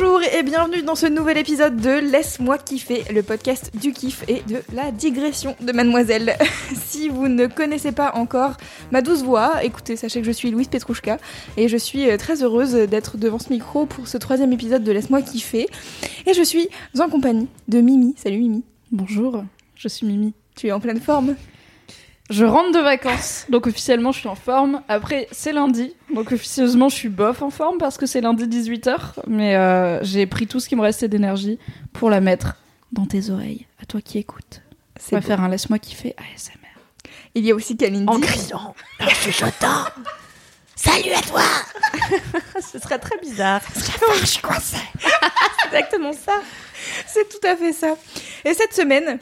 Bonjour et bienvenue dans ce nouvel épisode de Laisse-moi kiffer, le podcast du kiff et de la digression de mademoiselle. si vous ne connaissez pas encore ma douce voix, écoutez, sachez que je suis Louise Petrouchka et je suis euh, très heureuse d'être devant ce micro pour ce troisième épisode de Laisse-moi kiffer. Et je suis en compagnie de Mimi. Salut Mimi. Bonjour, je suis Mimi. Tu es en pleine forme Je rentre de vacances, donc officiellement je suis en forme. Après, c'est lundi, donc officieusement je suis bof en forme parce que c'est lundi 18h. Mais euh, j'ai pris tout ce qui me restait d'énergie pour la mettre dans tes oreilles, à toi qui écoutes. On C'est va beau. faire un laisse-moi kiffer ASMR. Il y a aussi Kalindi. en criant, en chuchotant. Salut à toi Ce serait très bizarre. Je suis coincée exactement ça. C'est tout à fait ça. Et cette semaine,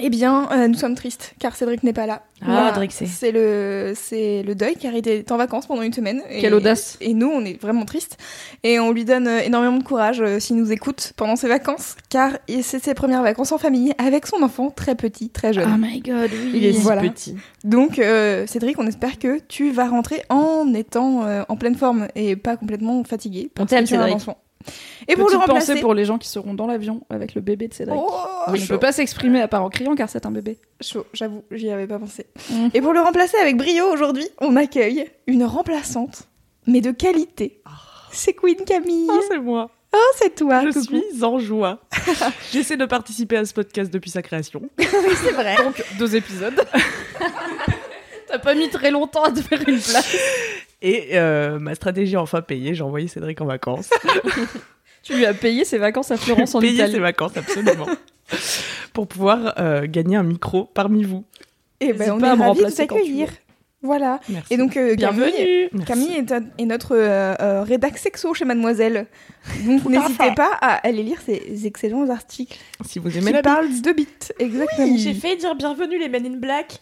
eh bien, euh, nous sommes tristes car Cédric n'est pas là. Ah, Drixé. C'est le, c'est le deuil car il était en vacances pendant une semaine. Et- Quelle audace. Et nous, on est vraiment tristes. Et on lui donne euh, énormément de courage euh, s'il nous écoute pendant ses vacances car c'est ses premières vacances en famille avec son enfant très petit, très jeune. Oh my god, oui. Il est si Voilà. petit. Donc, euh, Cédric, on espère que tu vas rentrer en étant euh, en pleine forme et pas complètement fatigué. parce t'aime, Cédric. Et pour le Petite remplacer... pensée pour les gens qui seront dans l'avion avec le bébé de Cédric. Oh, il ne peut pas s'exprimer à part en criant car c'est un bébé. Chaud, j'avoue, j'y avais pas pensé. Mm. Et pour le remplacer avec brio aujourd'hui, on accueille une remplaçante, mais de qualité. C'est Queen Camille. Ah, c'est moi. Oh, c'est toi. Je coucou. suis en joie. J'essaie de participer à ce podcast depuis sa création. Oui, c'est vrai. Donc, deux épisodes. T'as pas mis très longtemps à te faire une place. Et euh, ma stratégie a enfin payé. J'ai envoyé Cédric en vacances. Tu lui as payé ses vacances à Florence en payé Italie. ses vacances, absolument. pour pouvoir euh, gagner un micro parmi vous. Et ben, N'hésite on est ravis de t'accueillir. Voilà. Merci. Et donc, euh, Camille. Camille est, un- est notre euh, euh, rédac sexo chez Mademoiselle. Donc, n'hésitez pas à aller lire ces excellents articles si vous qui aimez la parlent de bits. Exactement. J'ai fait dire bienvenue les Men in Black.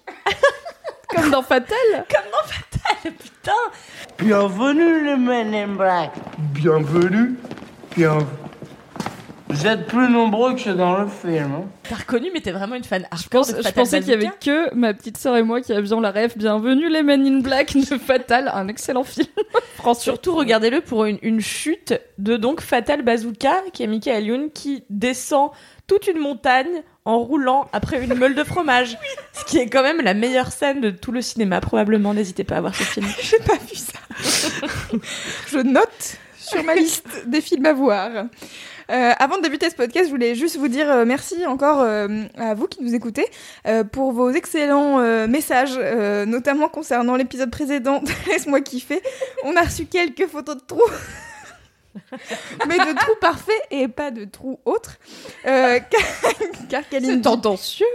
Comme dans Fatal. Putain Bienvenue les Men in Black. Bienvenue. Bienvenue. Vous êtes plus nombreux que dans le film. hein. T'as reconnu, mais t'es vraiment une fan Je, hardcore pense, de je Fatal pensais qu'il y avait que ma petite sœur et moi qui avions la rêve. Bienvenue les Men in Black de Fatal, un excellent film. Surtout, regardez-le pour une, une chute de donc Fatal Bazooka, qui est Michael Youn, qui descend toute une montagne en roulant après une meule de fromage. Ce qui est quand même la meilleure scène de tout le cinéma, probablement. N'hésitez pas à voir ce film. J'ai pas vu ça. je note sur ma liste des films à voir. Euh, avant de débuter ce podcast, je voulais juste vous dire euh, merci encore euh, à vous qui nous écoutez pour vos excellents messages, notamment concernant l'épisode précédent de Laisse-moi kiffer. On a reçu quelques photos de trous. Mais de trous parfaits et pas de trous autres. Euh, car, car Kalindi- tendancieux.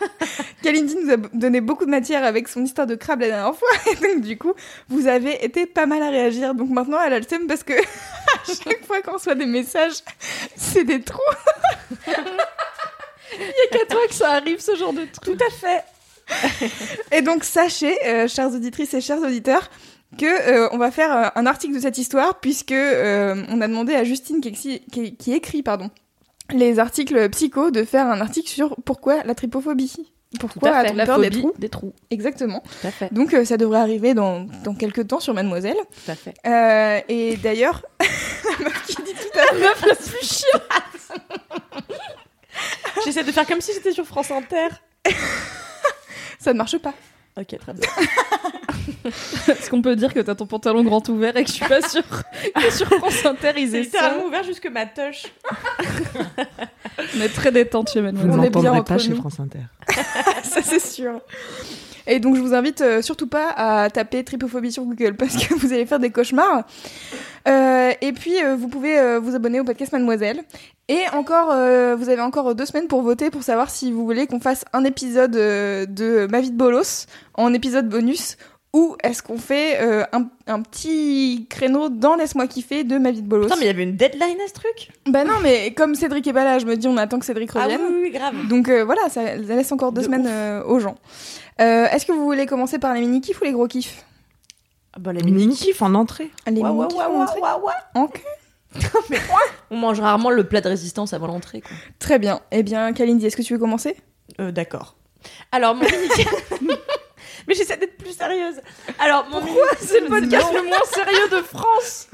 Kalindi nous a donné beaucoup de matière avec son histoire de crabe la dernière fois. Et donc, du coup, vous avez été pas mal à réagir. Donc maintenant, elle a le seum parce que à chaque fois qu'on reçoit des messages, c'est des trous. Il y a qu'à toi que ça arrive ce genre de truc. Tout à fait. Et donc, sachez, euh, chères auditrices et chers auditeurs, que euh, on va faire euh, un article de cette histoire puisque euh, on a demandé à Justine qui, exi- qui- qui écrit pardon les articles psycho de faire un article sur pourquoi la tripophobie. Pourquoi a-t-on la peur des trous des trous. Exactement. Tout à fait. Donc euh, ça devrait arriver dans, dans quelques temps sur Mademoiselle. Tout à fait. Et d'ailleurs, la meuf qui dit tout à l'heure, la plus chiante. J'essaie de faire comme si j'étais sur France Inter. ça ne marche pas. Ok, très bien. Est-ce qu'on peut dire que t'as ton pantalon grand ouvert et que je suis pas sûre que sur France Inter ils C'est aient ça littéralement ouvert jusque ma touche. On est très détente chez Vous Mademoiselle. On ne est bien l'entendrez entre pas chez nous. France Inter. ça c'est sûr. Et donc je vous invite euh, surtout pas à taper tripophobie sur Google parce que vous allez faire des cauchemars. Euh, et puis euh, vous pouvez euh, vous abonner au podcast Mademoiselle Et encore, euh, vous avez encore deux semaines pour voter pour savoir si vous voulez qu'on fasse un épisode euh, de Ma vie de bolos en épisode bonus ou est-ce qu'on fait euh, un, un petit créneau dans Laisse-moi kiffer de Ma vie de bolos. Putain, mais il y avait une deadline à ce truc Bah non, mais comme Cédric est pas là, je me dis on attend que Cédric Ah revienne. oui, oui, grave. Donc euh, voilà, ça, ça laisse encore deux De semaines euh, aux gens. Est-ce que vous voulez commencer par les mini-kifs ou les gros kiffs Ah bah, les Mini kiff en entrée. Les mini-kifs en entrée ouais, cul On mange rarement le plat de résistance avant l'entrée, quoi. Très bien. Eh bien, Kalindi, est-ce que tu veux commencer? Euh, d'accord. Alors, mon mini Mais j'essaie d'être plus sérieuse. Alors, mon mini C'est le podcast le moins sérieux de France.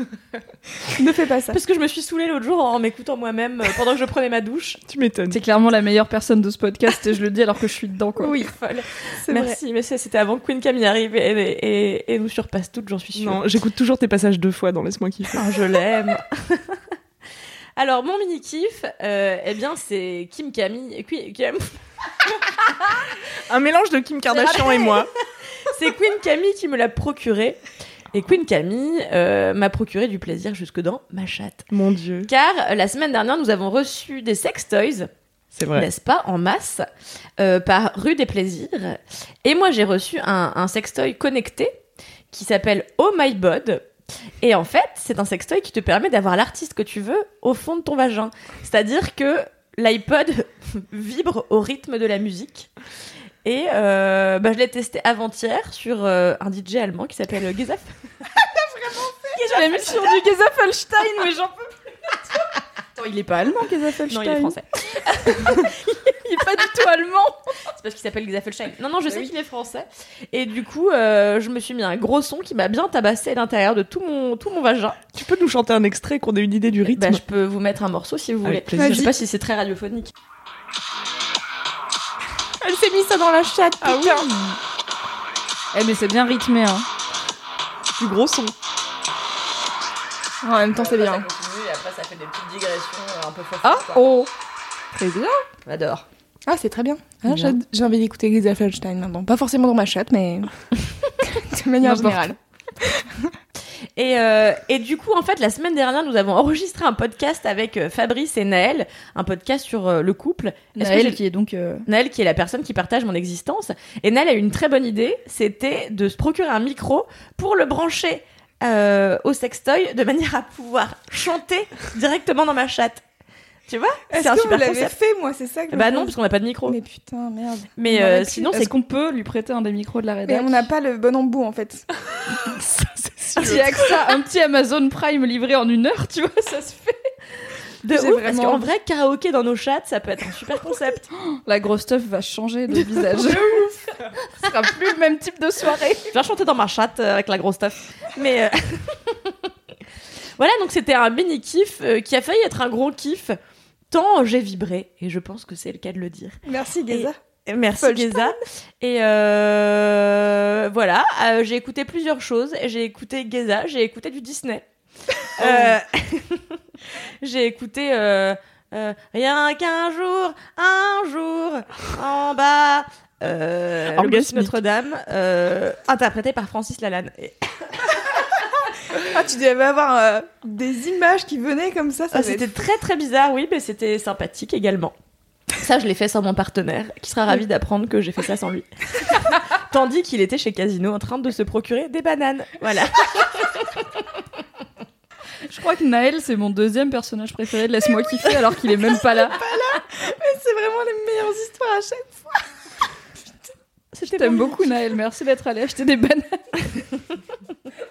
Ne fais pas ça. Parce que je me suis saoulée l'autre jour en m'écoutant moi-même euh, pendant que je prenais ma douche. Tu m'étonnes. T'es clairement la meilleure personne de ce podcast et je le dis alors que je suis dedans quoi. Oui, Folle. c'est vrai. Merci, mais ça, c'était avant que Queen Camille arrive et, et, et- et nous surpasse toutes, j'en suis sûre. Non, j'écoute toujours tes passages deux fois dans Laisse-moi kiffer. Ah, je l'aime. Alors, mon mini kiff, euh, eh bien, c'est Kim Camille. Kim- Un mélange de Kim Kardashian et moi. C'est Queen Camille qui me l'a procuré. Et Queen Camille euh, m'a procuré du plaisir jusque dans ma chatte. Mon dieu. Car euh, la semaine dernière, nous avons reçu des sextoys, C'est vrai. n'est-ce pas, en masse, euh, par Rue des Plaisirs. Et moi, j'ai reçu un, un sextoy connecté qui s'appelle Oh My Bod. Et en fait, c'est un sextoy qui te permet d'avoir l'artiste que tu veux au fond de ton vagin. C'est-à-dire que l'iPod vibre au rythme de la musique. Et euh, bah, je l'ai testé avant-hier sur euh, un DJ allemand qui s'appelle Gezaf. Je l'ai mis sur du Gezafelstein mais j'en peux plus. Attends, il est pas allemand Gezafelstein. Non, il est français. Il est pas du tout allemand. C'est parce qu'il s'appelle Gezafelstein. Non, non, je sais oui. qu'il est français. Et du coup, euh, je me suis mis un gros son qui m'a bien tabassé à l'intérieur de tout mon, tout mon vagin. Tu peux nous chanter un extrait qu'on ait une idée du rythme Bah, je peux vous mettre un morceau si vous voulez. Plaisir. Je sais pas si c'est très radiophonique. Elle s'est mis ça dans la chatte. Ah oui. Eh mais c'est bien rythmé hein. Du gros son. En même temps, c'est bien. Continue et après, ça fait des petites digressions un peu fortes. Ah oh. Très bien. J'adore. Ah, c'est très bien. Bien. Ah, j'ai envie d'écouter Lisa Feldstein maintenant. Pas forcément dans ma chatte, mais de manière générale. Et, euh, et du coup, en fait, la semaine dernière, nous avons enregistré un podcast avec euh, Fabrice et Naël, un podcast sur euh, le couple. Que Naël qui est donc euh, Naël qui est la personne qui partage mon existence. Et Naël a eu une très bonne idée, c'était de se procurer un micro pour le brancher euh, au sextoy de manière à pouvoir chanter directement dans ma chatte. Tu vois? Est-ce C'est un que vous super l'avez concept. fait, moi? C'est ça que Bah non, parce qu'on n'a pas de micro. Mais, Mais putain, merde. euh, aurait pu. sinon, c'est Est-ce qu'on peut lui prêter un des micros de la Mais rédac on n'a pas le bon embout en fait. Ça, c'est Un petit AXA, un petit Amazon Prime livré en une heure, tu vois, ça se fait. De ouf, parce vraiment qu'en envie. vrai, karaoké dans nos chats, ça peut être un super concept. La grosse stuff va changer de visage. De ouf. Ce sera plus le même type de soirée. Viens chanter dans ma chatte euh, avec la grosse stuff. Mais euh, voilà, donc c'était un mini kiff euh, qui a failli être un gros kiff. Tant j'ai vibré, et je pense que c'est le cas de le dire. Merci, Geza. Et Merci. Geza. Et euh, voilà, euh, j'ai écouté plusieurs choses. J'ai écouté Geza, j'ai écouté du Disney. Euh, j'ai écouté euh, euh, Rien qu'un jour, un jour, en bas. Euh, le. Notre-Dame, euh, interprété par Francis Lalanne. Et- Ah, tu devais avoir euh, des images qui venaient comme ça. ça Ah, c'était être- très très bizarre, oui, mais c'était sympathique également. Ça, je l'ai fait sans mon partenaire, qui sera ravi d'apprendre que j'ai fait ça sans lui. Tandis qu'il était chez Casino en train de se procurer des bananes. Voilà. Je crois que Naël, c'est mon deuxième personnage préféré de Laisse-moi kiffer alors qu'il est même pas là. C'est vraiment les meilleures histoires à chaque fois. Je t'aime beaucoup, Naël. Merci d'être allé acheter des bananes.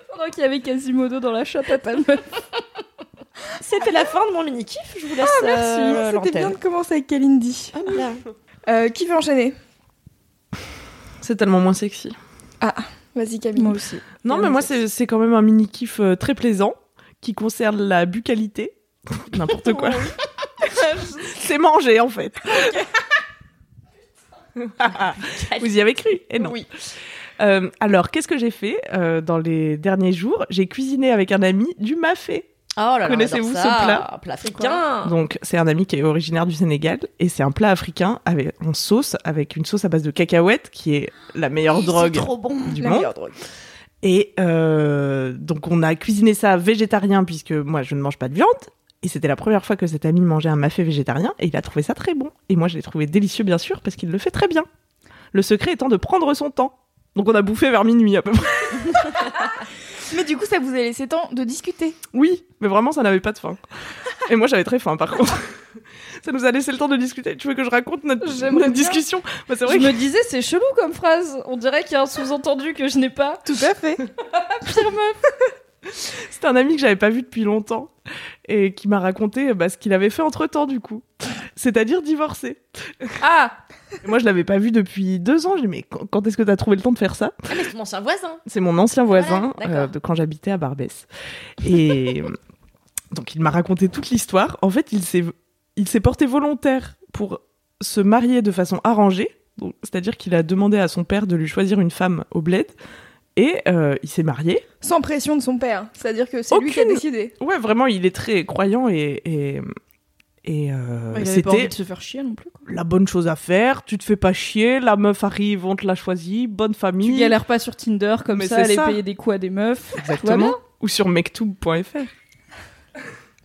Pendant qu'il y avait Quasimodo dans la chatte à ta meuf. C'était la fin de mon mini kiff. Je vous laisse Ah, Merci. euh, C'était bien de commencer avec Kalindi. Là. Euh, qui veut enchaîner? C'est tellement moins sexy. Vas-y, Camille. Moi aussi. Non, mais moi, c'est c'est quand même un mini kiff euh, très plaisant qui concerne la buccalité. N'importe quoi. c'est manger, en fait. Vous y avez cru Et non. Oui. Euh, alors, qu'est-ce que j'ai fait euh, dans les derniers jours? J'ai cuisiné avec un ami du mafé. Oh là là, Connaissez-vous ce plat? Plat africain. Donc, c'est un ami qui est originaire du Sénégal et c'est un plat africain avec en sauce, avec une sauce à base de cacahuètes qui est la meilleure drogue C'est trop bon. du La monde. meilleure drogue. Et euh, donc on a cuisiné ça végétarien puisque moi je ne mange pas de viande. Et c'était la première fois que cet ami mangeait un mafé végétarien et il a trouvé ça très bon. Et moi, je l'ai trouvé délicieux, bien sûr, parce qu'il le fait très bien. Le secret étant de prendre son temps. Donc on a bouffé vers minuit à peu près. Mais du coup, ça vous a laissé temps de discuter. Oui, mais vraiment, ça n'avait pas de faim. Et moi, j'avais très faim, par contre. Ça nous a laissé le temps de discuter. Tu veux que je raconte notre, discussion Bah, C'est Je vrai que me disais, c'est chelou comme phrase. On dirait qu'il y a un sous-entendu que je n'ai pas. Tout à fait. Pire meuf. c'était un ami que j'avais pas vu depuis longtemps et qui m'a raconté bah, ce qu'il avait fait entre temps, du coup. C'est-à-dire divorcer. Ah Et moi, je l'avais pas vu depuis deux ans. Je lui ai dit, mais quand, quand est-ce que tu as trouvé le temps de faire ça? Ah, mais c'est mon ancien voisin. C'est mon ancien voisin Voilà, euh, de quand j'habitais à Barbès. Et donc il m'a raconté toute l'histoire. En fait, il s'est il s'est porté volontaire pour se marier de façon arrangée. Donc, C'est-à-dire qu'il a demandé à son père de lui choisir une femme au bled. Et euh, il s'est marié. Sans pression de son père. C'est-à-dire que c'est lui qui a décidé. Ouais, vraiment, il est très croyant et, et, et, euh, c'était de se faire chier non plus. quoi. la bonne chose à faire. Tu te fais pas chier, la meuf arrive, on te l'a choisie, bonne famille. Tu galères pas sur Tinder comme Mais ça, aller ça. payer des coups à des meufs. Exactement. Ou sur mektoub.fr.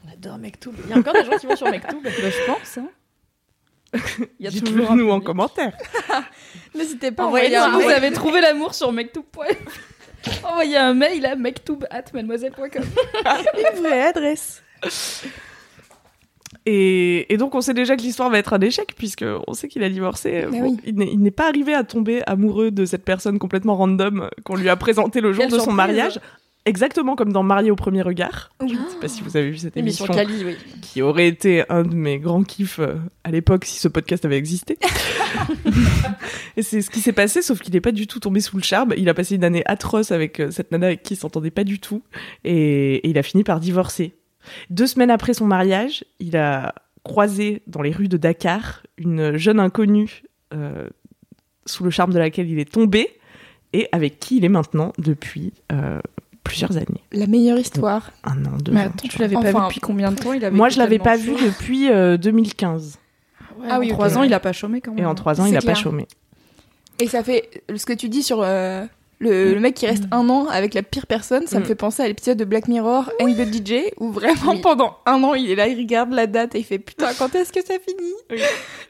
On adore Mektoub. Il y a encore des gens qui vont sur Mektoub. Bah, je pense. Hein. Il y a toujours nous en commentaire. N'hésitez pas à Envoyez-nous envoyer un un Si vous avez trouvé l'amour sur mektoub.fr, envoyez un mail à mektoub@mademoiselle.com. une vraie adresse. Et, et donc on sait déjà que l'histoire va être un échec puisque on sait qu'il a divorcé. Bon, oui. Il n'est pas arrivé à tomber amoureux de cette personne complètement random qu'on lui a présentée le jour Quelle de son mariage. Exactement comme dans Marié au premier regard. Oui. Je ne sais pas si vous avez vu cette Émission Cali, oui. qui aurait été un de mes grands kiffs euh, à l'époque si ce podcast avait existé. et c'est ce qui s'est passé, sauf qu'il n'est pas du tout tombé sous le charme. Il a passé une année atroce avec euh, cette nana avec qui il s'entendait pas du tout. Et, et il a fini par divorcer. Deux semaines après son mariage, il a croisé dans les rues de Dakar une jeune inconnue euh, sous le charme de laquelle il est tombé et avec qui il est maintenant depuis euh, plusieurs années. La meilleure histoire. Un an, deux Mais ans. attends, tu l'avais pas vu depuis combien de temps il avait Moi, je l'avais pas vu depuis euh, 2015. Ah oui, ok. trois ans, il a pas chômé quand même. Et en trois ans, il a pas chômé. Et ça fait ce que tu dis sur euh, le, le mec qui reste un an avec la pire personne, ça me Mm. fait penser à l'épisode de Black Mirror, Hang the DJ, où vraiment Oui. pendant un an il est là, il regarde la date et il fait putain quand est-ce que ça finit Oui.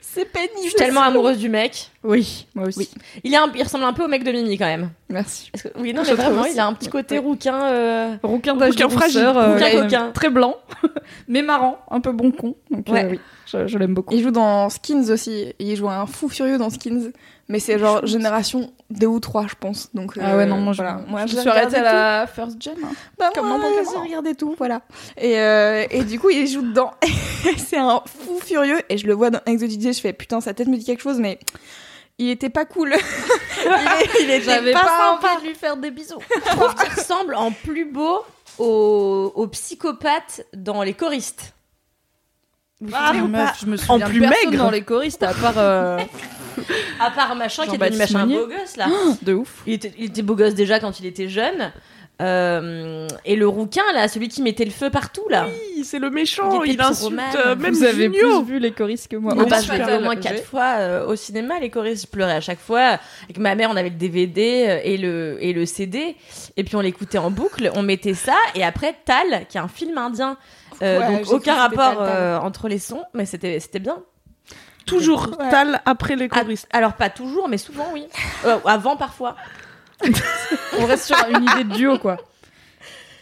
C'est pénible. Je suis tellement amoureuse du mec. Oui, moi aussi. Oui. Il, est un- il ressemble un peu au mec de Mimi quand même. Merci. Que- Oui, non, mais vraiment, aussi. il a un petit côté rouquin. euh, Rouquin d'âge fragile. euh, Rouquin. Très blanc, mais marrant, un peu bon con. Donc, euh, Ouais. oui, je, je l'aime beaucoup. Il joue dans Skins aussi, il joue un fou furieux dans Skins, mais c'est genre génération 2 ou 3 je pense. Donc Ah euh, ouais, non, moi je, voilà. moi, je me suis arrêtée à la first gen. hein. Bah, Comme moi, j'ai regardé tout, voilà. Et, euh, et du coup, il joue dedans. c'est un fou furieux. Et je le vois dans Ex the DJ, je fais putain, sa tête me dit quelque chose, mais il était pas cool. il, est- il était J'avais pas, pas, sympa. envie de lui faire des bisous. Je trouve qu'il ressemble en plus beau au, au psychopathe dans les choristes. Ah, meuf, je me souviens plus de personne maigre. dans les choristes à part euh, À part machin qui était Jean-Baptiste machin Monnier. beau gosse là. de ouf. Il était, il était beau gosse déjà quand il était jeune. Euh, et le rouquin là, celui qui mettait le feu partout là. Oui, c'est le méchant, Il insulte euh, même Vous avez Junio. plus vu les choristes que moi. Ah Oh, bah, au moins quatre fois euh, au cinéma, les choristes. Je pleurais à chaque fois. Avec ma mère, on avait le DVD et le, et le CD. Et puis on l'écoutait en boucle. On mettait ça. Et après, Tal, qui est un film indien. Euh, Ouais, donc aucun rapport euh, entre les sons. Mais c'était c'était bien. Toujours Ouais. Tal après les Ah, choristes. alors pas toujours, mais souvent, oui. Euh, avant, parfois. On reste sur une idée de duo quoi.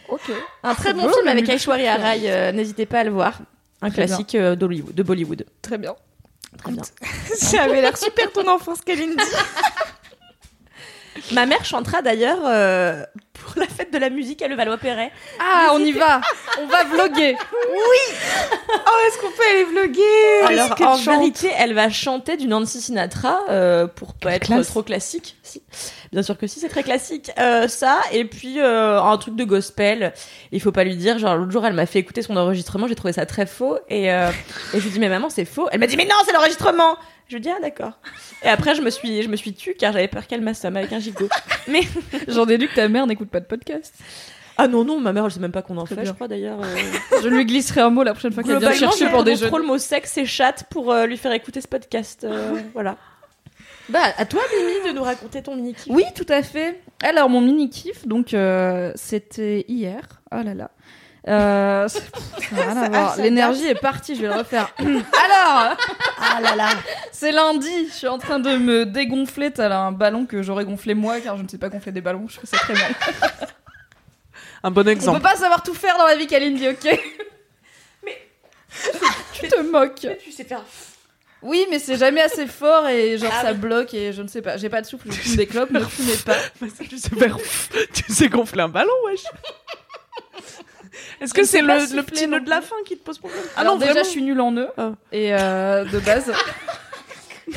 Ok. Un très bon beau, film avec Aishwarya Rai. euh, N'hésitez pas à le voir. Un Très classique euh, d'Hollywood- de Bollywood. Très bien. Très bien. Ça avait l'air super ton enfance, Kalindi. Ma mère chantera d'ailleurs euh, pour la fête de la musique à Levallois-Perret. Ah, on y va. On va vloguer. Oh, est-ce qu'on peut aller vloguer Alors en vérité, elle va chanter du Nancy Sinatra euh, pour pas être classe. trop classique. Si. Bien sûr que si, c'est très classique. Euh, ça et puis euh, un truc de gospel. Il faut pas lui dire. Genre l'autre jour, elle m'a fait écouter son enregistrement. J'ai trouvé ça très faux et, euh, et je lui dis mais maman c'est faux. Elle m'a dit mais non c'est l'enregistrement. Je lui dis ah d'accord. Et après je me suis je me suis tue car j'avais peur qu'elle m'assomme avec un gigot. Mais J'en déduis que ta mère n'écoute pas de podcast. ah non non ma mère elle sait même pas qu'on en fait bien. je crois d'ailleurs. euh. Je lui glisserai un mot la prochaine fois qu'elle vient chercher je pour des jeux. trop le mot sexe et chatte pour euh, lui faire écouter ce podcast. euh, voilà. Bah, à toi, Mimi, de nous raconter ton mini kiff. Oui, tout à fait. Alors, mon mini kiff, donc, euh, c'était hier. Oh là là. Euh, ça n'a rien à voir. L'énergie est partie, je vais le refaire. Alors Ah là là. C'est lundi, je suis en train de me dégonfler tel un ballon que j'aurais gonflé moi car je ne sais pas gonfler des ballons, je fais ça très mal. Un bon On exemple. peut pas savoir tout faire dans la vie, Kalindi, ok Mais tu te moques. Tu sais faire. Oui, mais c'est jamais assez fort et genre Ah ça bloque et je ne sais pas. J'ai pas de souffle, je fume des clopes, ne fumez pas. tu sais faire. tu sais gonfler un ballon, wesh. Est-ce que c'est le, le petit nœud de la fin qui te pose problème Alors non, déjà, vraiment je suis nulle en nœud Ah. et euh, de base. On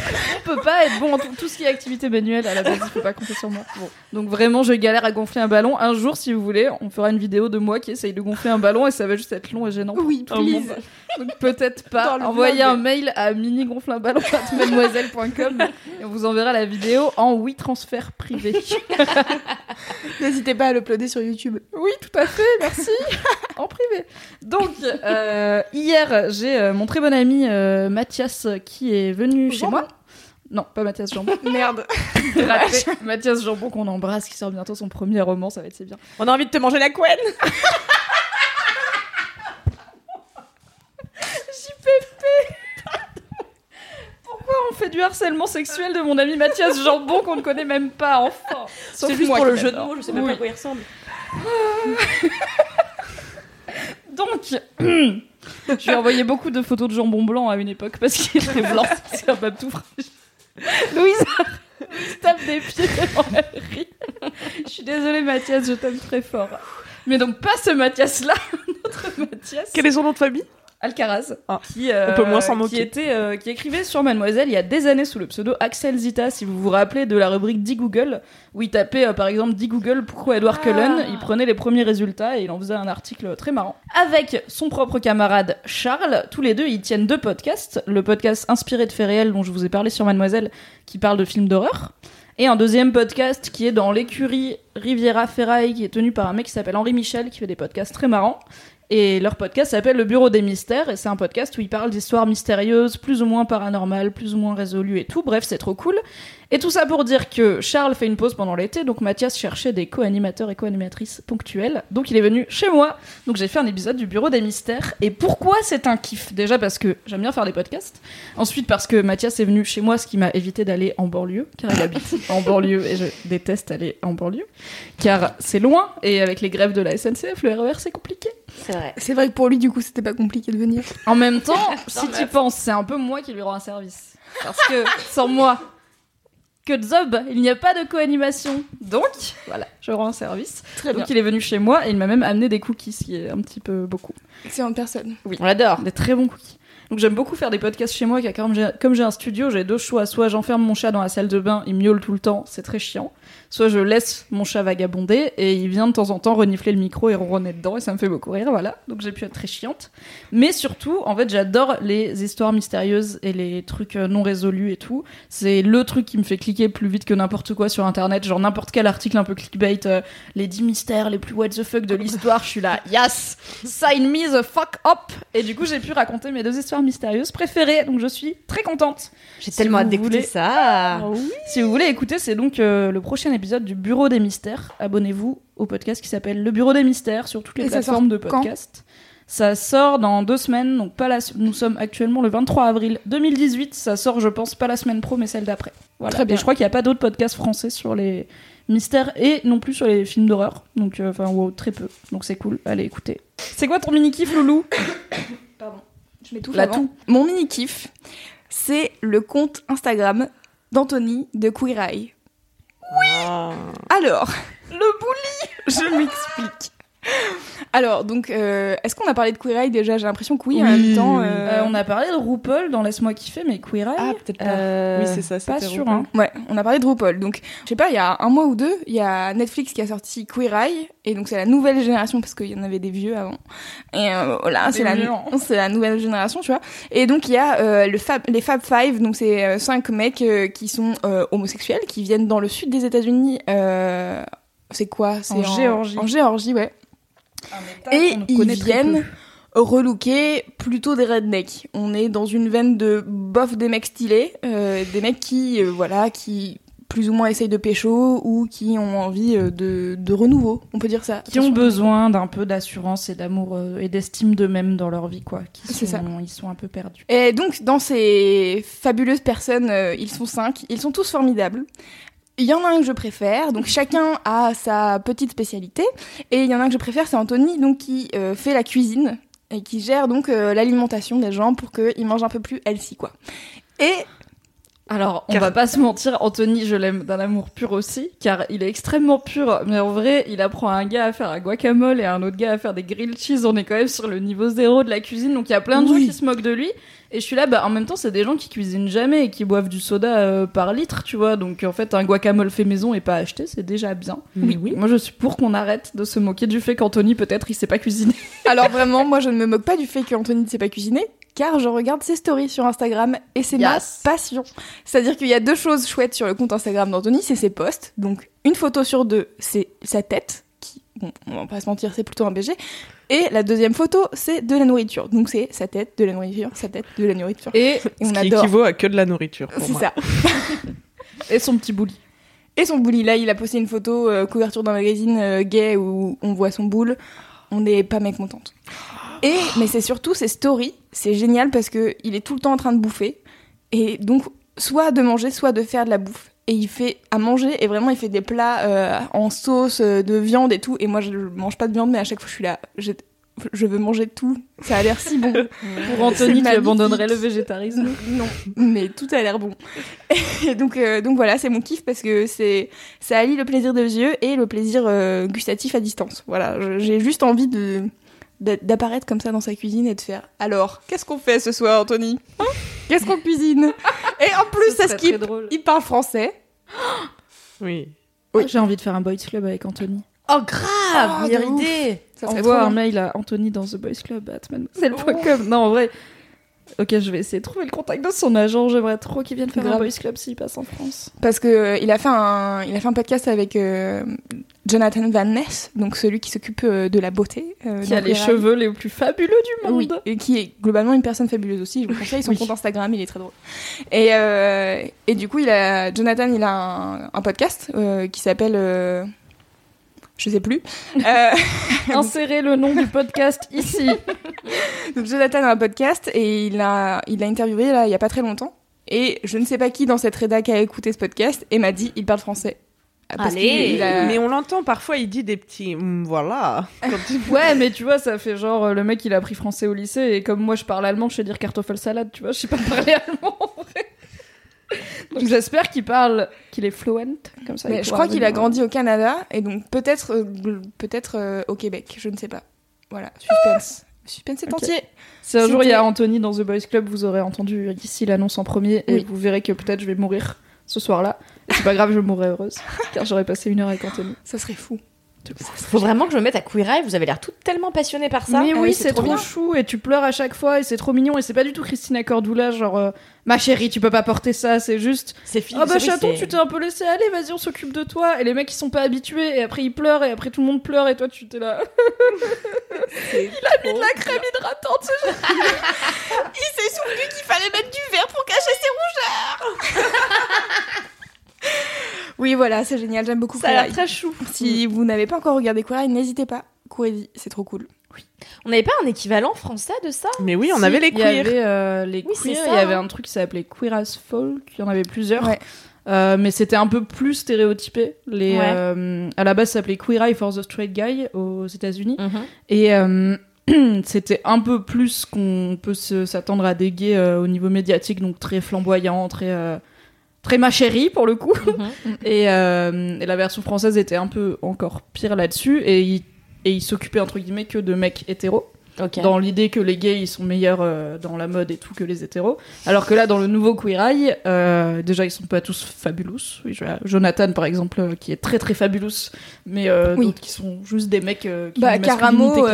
peut pas être bon en tout, tout ce qui est activité manuelle à la base, il faut pas compter sur moi. Bon. Donc vraiment, je galère à gonfler un ballon. Un jour, si vous voulez, on fera une vidéo de moi qui essaye de gonfler un ballon et ça va juste être long et gênant. Oui, please. Donc peut-être pas. Envoyez un mail à minigonfleinballon@mademoiselle.com et on vous enverra la vidéo en oui transfert privé. N'hésitez pas à l'uploader sur YouTube. Oui, tout à fait, merci. en privé. Donc, euh, hier, j'ai euh, mon très bon ami euh, Mathias qui est venu chez moi. Non, pas Mathias Jambon. Merde. Raté. Mathias Jambon qu'on embrasse, qui sort bientôt son premier roman, ça va être c'est bien. On a envie de te manger la couenne. Pourquoi on fait du harcèlement sexuel de mon ami Mathias Jambon qu'on ne connaît même pas, enfin C'est juste pour le jeu de mots, je sais même Oui. pas à quoi il ressemble. Donc, je lui ai envoyé beaucoup de photos de jambon blanc à une époque parce qu'il est très blanc, c'est un pape tout fragile. Louise tape des pieds dans la. Je suis désolée Mathias, je t'aime très fort. Mais donc pas ce Mathias-là, notre Mathias. Quel est son nom de famille? Alcaraz, Ah, qui, euh, on peut moins s'en moquer. qui était, euh, qui écrivait sur Mademoiselle il y a des années sous le pseudo Axel Zita, si vous vous rappelez de la rubrique Dit Google, où il tapait euh, par exemple Dit Google pourquoi Edward Ah. Cullen, il prenait les premiers résultats et il en faisait un article très marrant. Avec son propre camarade Charles, tous les deux ils tiennent deux podcasts, le podcast inspiré de faits réels dont je vous ai parlé sur Mademoiselle, qui parle de films d'horreur. Et un deuxième podcast qui est dans l'écurie Riviera Ferraille, qui est tenu par un mec qui s'appelle Henri Michel, qui fait des podcasts très marrants. Et leur podcast s'appelle Le Bureau des Mystères, et c'est un podcast où ils parlent d'histoires mystérieuses, plus ou moins paranormales, plus ou moins résolues et tout. Bref, c'est trop cool. Et tout ça pour dire que Charles fait une pause pendant l'été, donc Mathias cherchait des co-animateurs et co-animatrices ponctuels. Donc il est venu chez moi. Donc j'ai fait un épisode du Bureau des Mystères. Et pourquoi c'est un kiff? Déjà parce que j'aime bien faire des podcasts. Ensuite parce que Mathias est venu chez moi, ce qui m'a évité d'aller en banlieue, car il habite en banlieue et je déteste aller en banlieue. Car c'est loin, et avec les grèves de la SNCF, le RER c'est compliqué. C'est vrai. C'est vrai que pour lui, du coup, c'était pas compliqué de venir. En même temps, si tu penses, c'est un peu moi qui lui rends un service. Parce que sans moi, que Zob, il n'y a pas de co-animation. Donc, voilà, je rends un service. Très bien. Donc il est venu chez moi et il m'a même amené des cookies, ce qui est un petit peu beaucoup. Excellente personne. Oui, on l'adore. Des très bons cookies. Donc j'aime beaucoup faire des podcasts chez moi, car comme j'ai, un studio, j'ai deux choix. Soit j'enferme mon chat dans la salle de bain, il miaule tout le temps, c'est très chiant. Soit je laisse mon chat vagabonder et il vient de temps en temps renifler le micro et ronronner dedans et ça me fait beaucoup rire, voilà. Donc j'ai pu être très chiante. Mais surtout, en fait, j'adore les histoires mystérieuses et les trucs euh, non résolus et tout. C'est le truc qui me fait cliquer plus vite que n'importe quoi sur internet, genre n'importe quel article un peu clickbait, euh, les 10 mystères les plus what the fuck de l'histoire, je suis là, yes, sign me the fuck up. Et du coup, j'ai pu raconter mes deux histoires mystérieuses préférées, donc je suis très contente. J'ai Si tellement hâte d'écouter voulez- ça. Si vous voulez écouter, c'est donc euh, le prochain épisode du Bureau des Mystères. Abonnez-vous au podcast qui s'appelle Le Bureau des Mystères sur toutes les Et plateformes de podcast. Ça sort dans deux semaines, donc pas la... nous sommes actuellement le 23 avril 2018. Ça sort, je pense, pas la semaine pro, mais celle d'après. Voilà. Très bien. Et je crois qu'il n'y a pas d'autres podcasts français sur les mystères et non plus sur les films d'horreur. Donc, euh, enfin, wow, très peu. Donc c'est cool, allez écouter. C'est quoi ton mini kiff, Loulou Je m'étouffe La avant. toux. Mon mini kiff, c'est le compte Instagram d'Anthony de Queer Eye. Ah. Alors, le bully Je m'explique. Alors, donc, euh, est-ce qu'on a parlé de Queer Eye déjà? J'ai l'impression que oui, en même temps. euh, Euh, On a parlé de RuPaul dans Laisse-moi kiffer, mais Queer Eye? Ah, peut-être pas. euh, Oui, c'est ça, Pas sûr, hein. Ouais, on a parlé de RuPaul. Donc, je sais pas, il y a un mois ou deux, il y a Netflix qui a sorti Queer Eye, et donc c'est la nouvelle génération parce qu'il y en avait des vieux avant. Et euh, voilà, c'est la, hein. c'est la nouvelle génération, tu vois. Et donc il y a euh, le Fab, les Fab Five, donc c'est euh, cinq mecs euh, qui sont euh, homosexuels, qui viennent dans le sud des États-Unis. Euh, c'est quoi? C'est En Géorgie. En Géorgie, ouais. Un État Et ils viennent relooker plutôt des rednecks. On est dans une veine de bof des mecs stylés, euh, des mecs qui, euh, voilà, qui plus ou moins essayent de pécho ou qui ont envie euh, de, de renouveau, on peut dire ça. Qui ont besoin d'un peu d'assurance et d'amour euh, et d'estime d'eux-mêmes dans leur vie, quoi. Qui C'est sont- ça. Ils sont un peu perdus. Et donc, dans ces fabuleuses personnes, euh, ils sont cinq, ils sont tous formidables. Il y en a un que je préfère, donc chacun a sa petite spécialité. Et il y en a un que je préfère, c'est Anthony, donc qui euh, fait la cuisine et qui gère donc euh, l'alimentation des gens pour qu'ils mangent un peu plus healthy, quoi. Et Alors, on Car- va pas se mentir, Anthony, je l'aime d'un amour pur aussi, car il est extrêmement pur. Mais en vrai, il apprend à un gars à faire un guacamole et à un autre gars à faire des grilled cheese. On est quand même sur le niveau zéro de la cuisine, donc il y a plein de Oui. gens qui se moquent de lui. Et je suis là, bah en même temps, c'est des gens qui cuisinent jamais et qui boivent du soda euh, par litre, tu vois. Donc en fait, un guacamole fait maison et pas acheté, c'est déjà bien. Mais oui. Moi, je suis pour qu'on arrête de se moquer du fait qu'Anthony, peut-être, il sait pas cuisiner. alors vraiment, moi je ne me moque pas du fait qu'Anthony ne sait pas cuisiner, car je regarde ses stories sur Instagram et c'est Yes. ma passion. C'est-à-dire qu'il y a deux choses chouettes sur le compte Instagram d'Anthony, c'est ses posts. Donc une photo sur deux, c'est sa tête, bon, on va pas se mentir, c'est plutôt un BG. Et la deuxième photo, c'est de la nourriture. Donc c'est sa tête, de la nourriture, sa tête, de la nourriture. Et, Et on Ce qui adore. équivaut à que de la nourriture. C'est ça. et son petit bouli. Et son bouli, là, il a posté une photo euh, couverture d'un magazine euh, gay où on voit son boule. On n'est pas mécontente. Et, mais c'est surtout ses stories. C'est génial parce que il est tout le temps en train de bouffer. Et donc, soit de manger, soit de faire de la bouffe. Et il fait à manger, et vraiment, il fait des plats euh, en sauce, euh, de viande et tout. Et moi, je mange pas de viande, mais à chaque fois, je suis là. Je, je veux manger tout. Ça a l'air si bon. Pour Anthony, tu abandonnerais le végétarisme? Non, mais tout a l'air bon. Et donc, euh, donc voilà, c'est mon kiff parce que c'est ça allie le plaisir des yeux et le plaisir euh, gustatif à distance. Voilà, j'ai juste envie de d'apparaître comme ça dans sa cuisine et de faire. Alors, qu'est-ce qu'on fait ce soir, Anthony? Hein Qu'est-ce qu'on cuisine? Et en plus, ça skip. Il parle français. Oui. Ah, J'ai envie de faire un boys club avec Anthony. Oh, grave Oh, Meilleure idée Ça Envoie un mail à Anthony dans The Boys Club at mademoiselle.com. Non, en vrai. Ok, je vais essayer de trouver le contact de son agent. J'aimerais trop qu'il vienne faire un. Boys Club s'il passe en France. Parce que euh, il a fait un il a fait un podcast avec euh, Jonathan Van Ness, donc celui qui s'occupe euh, de la beauté. Qui a les cheveux les plus fabuleux du Oui, monde. et qui est globalement une personne fabuleuse aussi. Je vous conseille son Oui. compte Instagram, il est très drôle. Et, et du coup, il a, Jonathan, il a un, un podcast qui s'appelle. Je sais plus. Euh, Insérez le nom du podcast ici. donc Jonathan a un podcast et il a, il a interviewé là il y a pas très longtemps. Et je ne sais pas qui dans cette rédac a écouté ce podcast et m'a dit il parle français. Parce Allez. qu'il- il a- Mais on l'entend parfois, il dit des petits Hum, voilà. Quand il- Ouais, mais tu vois, ça fait genre euh, le mec il a appris français au lycée et comme moi je parle allemand, je sais dire kartoffelsalade, tu vois, je sais pas parler allemand en vrai. Donc j'espère qu'il parle, qu'il est fluent comme ça. Mais je crois qu'il a grandi au Canada et donc peut-être euh, peut-être euh, au Québec, je ne sais pas. Voilà, suspense. Suspense est entier. Si un jour il y a Anthony dans The Boys Club, vous aurez entendu ici l'annonce en premier et Oui. vous verrez que peut-être je vais mourir ce soir-là. Et c'est pas grave, je mourrai heureuse car j'aurais passé une heure avec Anthony. Ça serait fou. Faut vraiment que je me mette à Queer Eye, vous avez l'air toutes tellement passionnées par ça. Mais Ah oui, oui, c'est trop, bien. chou et tu pleures à chaque fois et c'est trop mignon et c'est pas du tout Christina Cordula genre euh, ma chérie tu peux pas porter ça c'est juste C'est fini. ah bah chaton tu t'es un peu laissé aller vas-y on s'occupe de toi et les mecs ils sont pas habitués et après ils pleurent et après tout le monde pleure et toi tu t'es là il a mis de la crème hydratante ce Il s'est souvenu qu'il fallait mettre du verre pour cacher ses rougeurs. oui, voilà, c'est génial, j'aime beaucoup ça a Queer l'air très chou Si vous n'avez pas encore regardé Queer Eye, n'hésitez pas. Courez-y, c'est trop cool. On n'avait pas un équivalent français de ça? Mais oui, on Si, avait les il y avait euh, les Oui, c'est queers ça, il y avait hein. un truc qui s'appelait Queer as Folk il y en avait plusieurs Ouais. Euh, mais c'était un peu plus stéréotypé. Les, Ouais. euh, à la base, ça s'appelait Queer Eye for the Straight Guy aux États-Unis. Mhm. Et euh, c'était un peu plus qu'on peut se- s'attendre à des gays euh, au niveau médiatique, donc très flamboyant, très, euh, très ma chérie pour le coup. Mhm. Et, euh, et la version française était un peu encore pire là-dessus. Et il, et il s'occupait entre guillemets que de mecs hétéros dans l'idée que les gays ils sont meilleurs euh, dans la mode et tout que les hétéros. Alors que là, dans le nouveau Queer Eye, euh, déjà ils sont pas tous fabulous. Oui, Jonathan par exemple, qui est très très fabulous, mais Oui. d'autres qui sont juste des mecs qui Bah, Caramo,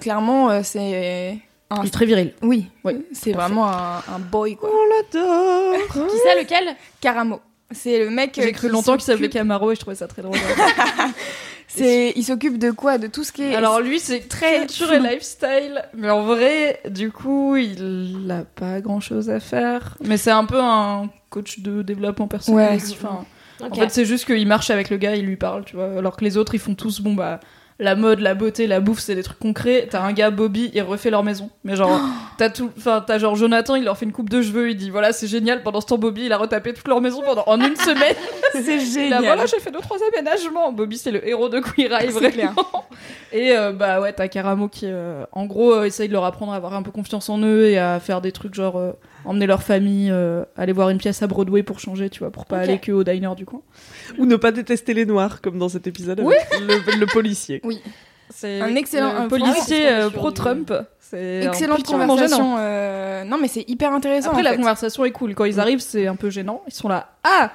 clairement, c'est. Un... Il est très viril. Oui, Ouais, c'est vraiment un, un boy, quoi. On l'adore. Qui ça, lequel? Caramo. C'est le mec. euh, J'ai cru qui longtemps qu'il s'appelait Camaro et je trouvais ça très drôle. C'est, il s'occupe de quoi? De tout ce qui est. Alors lui, c'est très culture et lifestyle, mais en vrai, du coup, il a pas grand chose à faire. Mais c'est un peu un coach de développement personnel. Ouais. En fait, c'est juste qu'il marche avec le gars, il lui parle, tu vois. Alors que les autres, ils font tous, bon, bah, la mode, la beauté, la bouffe, c'est des trucs concrets. T'as un gars, Bobby, il refait leur maison. Mais genre, t'as tout, enfin, t'as genre Jonathan, il leur fait une coupe de cheveux, il dit, voilà, c'est génial. Pendant ce temps, Bobby, il a retapé toute leur maison pendant, en une semaine. C'est génial. voilà, j'ai fait deux, trois aménagements. Bobby, c'est le héros de Queer Eye, vraiment. Et euh, bah ouais, t'as Karamo qui, euh, en gros, euh, essaye de leur apprendre à avoir un peu confiance en eux et à faire des trucs genre emmener leur famille, euh, aller voir une pièce à Broadway pour changer, tu vois, pour pas aller que au diner du coin. Ou ne pas détester les noirs, comme dans cet épisode Oui. avec le, le policier. C'est Un excellent- un- policier euh, sur du- pro-Trump. C'est Excellente conversation. euh, Non, mais c'est hyper intéressant. Après, en la fait. conversation est cool. Quand ils arrivent, c'est un peu gênant. Ils sont là. Ah,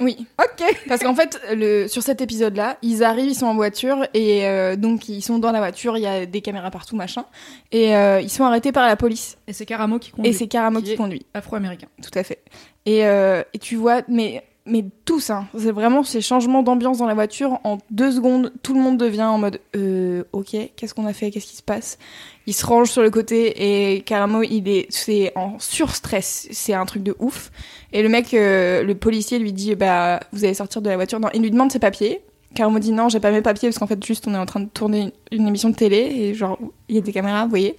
Oui. ok. Parce qu'en fait, le, sur cet épisode-là, ils arrivent, ils sont en voiture, et euh, donc ils sont dans la voiture, il y a des caméras partout, machin, et euh, ils sont arrêtés par la police. Et c'est Karamo qui conduit. Et c'est Karamo Qui conduit, afro-américain. tout à fait. Et, euh, et tu vois, mais, mais tous, hein, c'est vraiment ces changements d'ambiance dans la voiture, en deux secondes, tout le monde devient en mode euh, Ok, qu'est-ce qu'on a fait? Qu'est-ce qui se passe? Il se range sur le côté, et Karamo, il est, c'est en surstress, c'est un truc de ouf. Et le mec, euh, le policier lui dit bah vous allez sortir de la voiture. Non, il lui demande ses papiers. Karamo dit non, j'ai pas mes papiers parce qu'en fait juste on est en train de tourner une, émission de télé et genre il y a des caméras, vous voyez.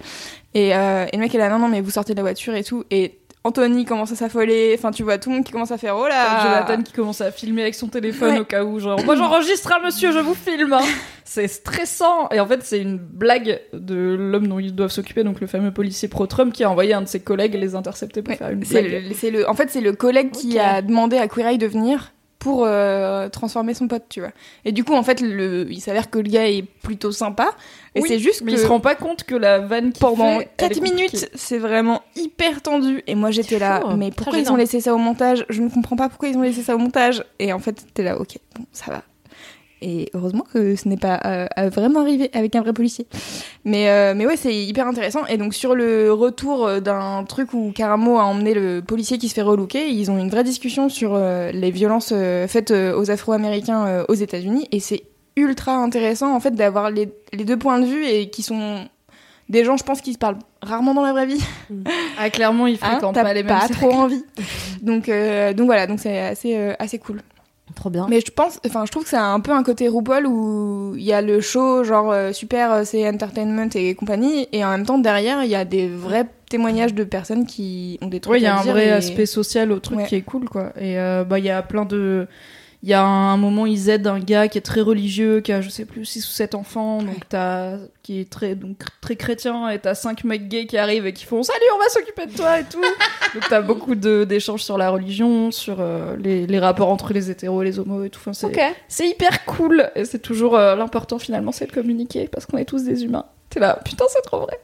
Et, euh, le mec est là non non mais vous sortez de la voiture et tout. Et Anthony commence à s'affoler. Enfin tu vois tout le monde qui commence à faire oh là. Jonathan qui commence à filmer avec son téléphone Ouais. au cas où, genre, moi j'enregistre, hein, monsieur, je vous filme. hein. c'est stressant. Et en fait, c'est une blague de l'homme dont ils doivent s'occuper, donc le fameux policier pro-Trump qui a envoyé un de ses collègues les intercepter pour Ouais, faire une blague. le, c'est le- en fait c'est le collègue qui a demandé à Queer Eye de venir pour euh, transformer son pote, tu vois. Et du coup en fait le, il s'avère que le gars est plutôt sympa. Et Oui, c'est juste Mais que il se rend pas compte que la vanne qui pendant fait, elle est 4 compliquée. minutes, c'est vraiment hyper tendu. Et moi, j'étais là, fou, mais pourquoi ils ont laissé ça au montage? Je ne comprends pas pourquoi ils ont laissé ça au montage. Et en fait, t'es là, ok, bon, ça va. Et heureusement que ce n'est pas euh, euh, vraiment arrivé avec un vrai policier. Mais, euh, mais ouais, c'est hyper intéressant. Et donc, sur le retour d'un truc où Karamo a emmené le policier qui se fait relooker, ils ont une vraie discussion sur euh, les violences faites aux Afro-Américains aux États-Unis. Et c'est ultra intéressant, en fait, d'avoir les, les deux points de vue et qui sont des gens, je pense, qui se parlent rarement dans la vraie vie. Ah, clairement, il Hein, fréquente T'as pas les mêmes pas cercles. trop envie. donc, euh, donc voilà, donc c'est assez, euh, assez cool. Trop bien. Mais je pense, enfin, je trouve que c'est un peu un côté RuPaul où il y a le show, genre euh, super, euh, c'est entertainment et compagnie, et en même temps derrière il y a des vrais témoignages de personnes qui ont des trucs Ouais, il y a un vrai et- aspect social au truc Ouais. qui est cool, quoi. Et euh, bah, il y a plein de. Il y a un moment, ils aident un gars qui est très religieux, qui a, je sais plus, 6 ou 7 enfants, donc t'as. qui est très, donc, très chrétien, et t'as 5 mecs gays qui arrivent et qui font Salut, on va s'occuper de toi et tout. donc t'as beaucoup de- d'échanges sur la religion, sur euh, les, les rapports entre les hétéros et les homos et tout. Enfin, c'est Ok. c'est hyper cool, et c'est toujours euh, l'important finalement, c'est de communiquer, parce qu'on est tous des humains. T'es là, putain, c'est trop vrai.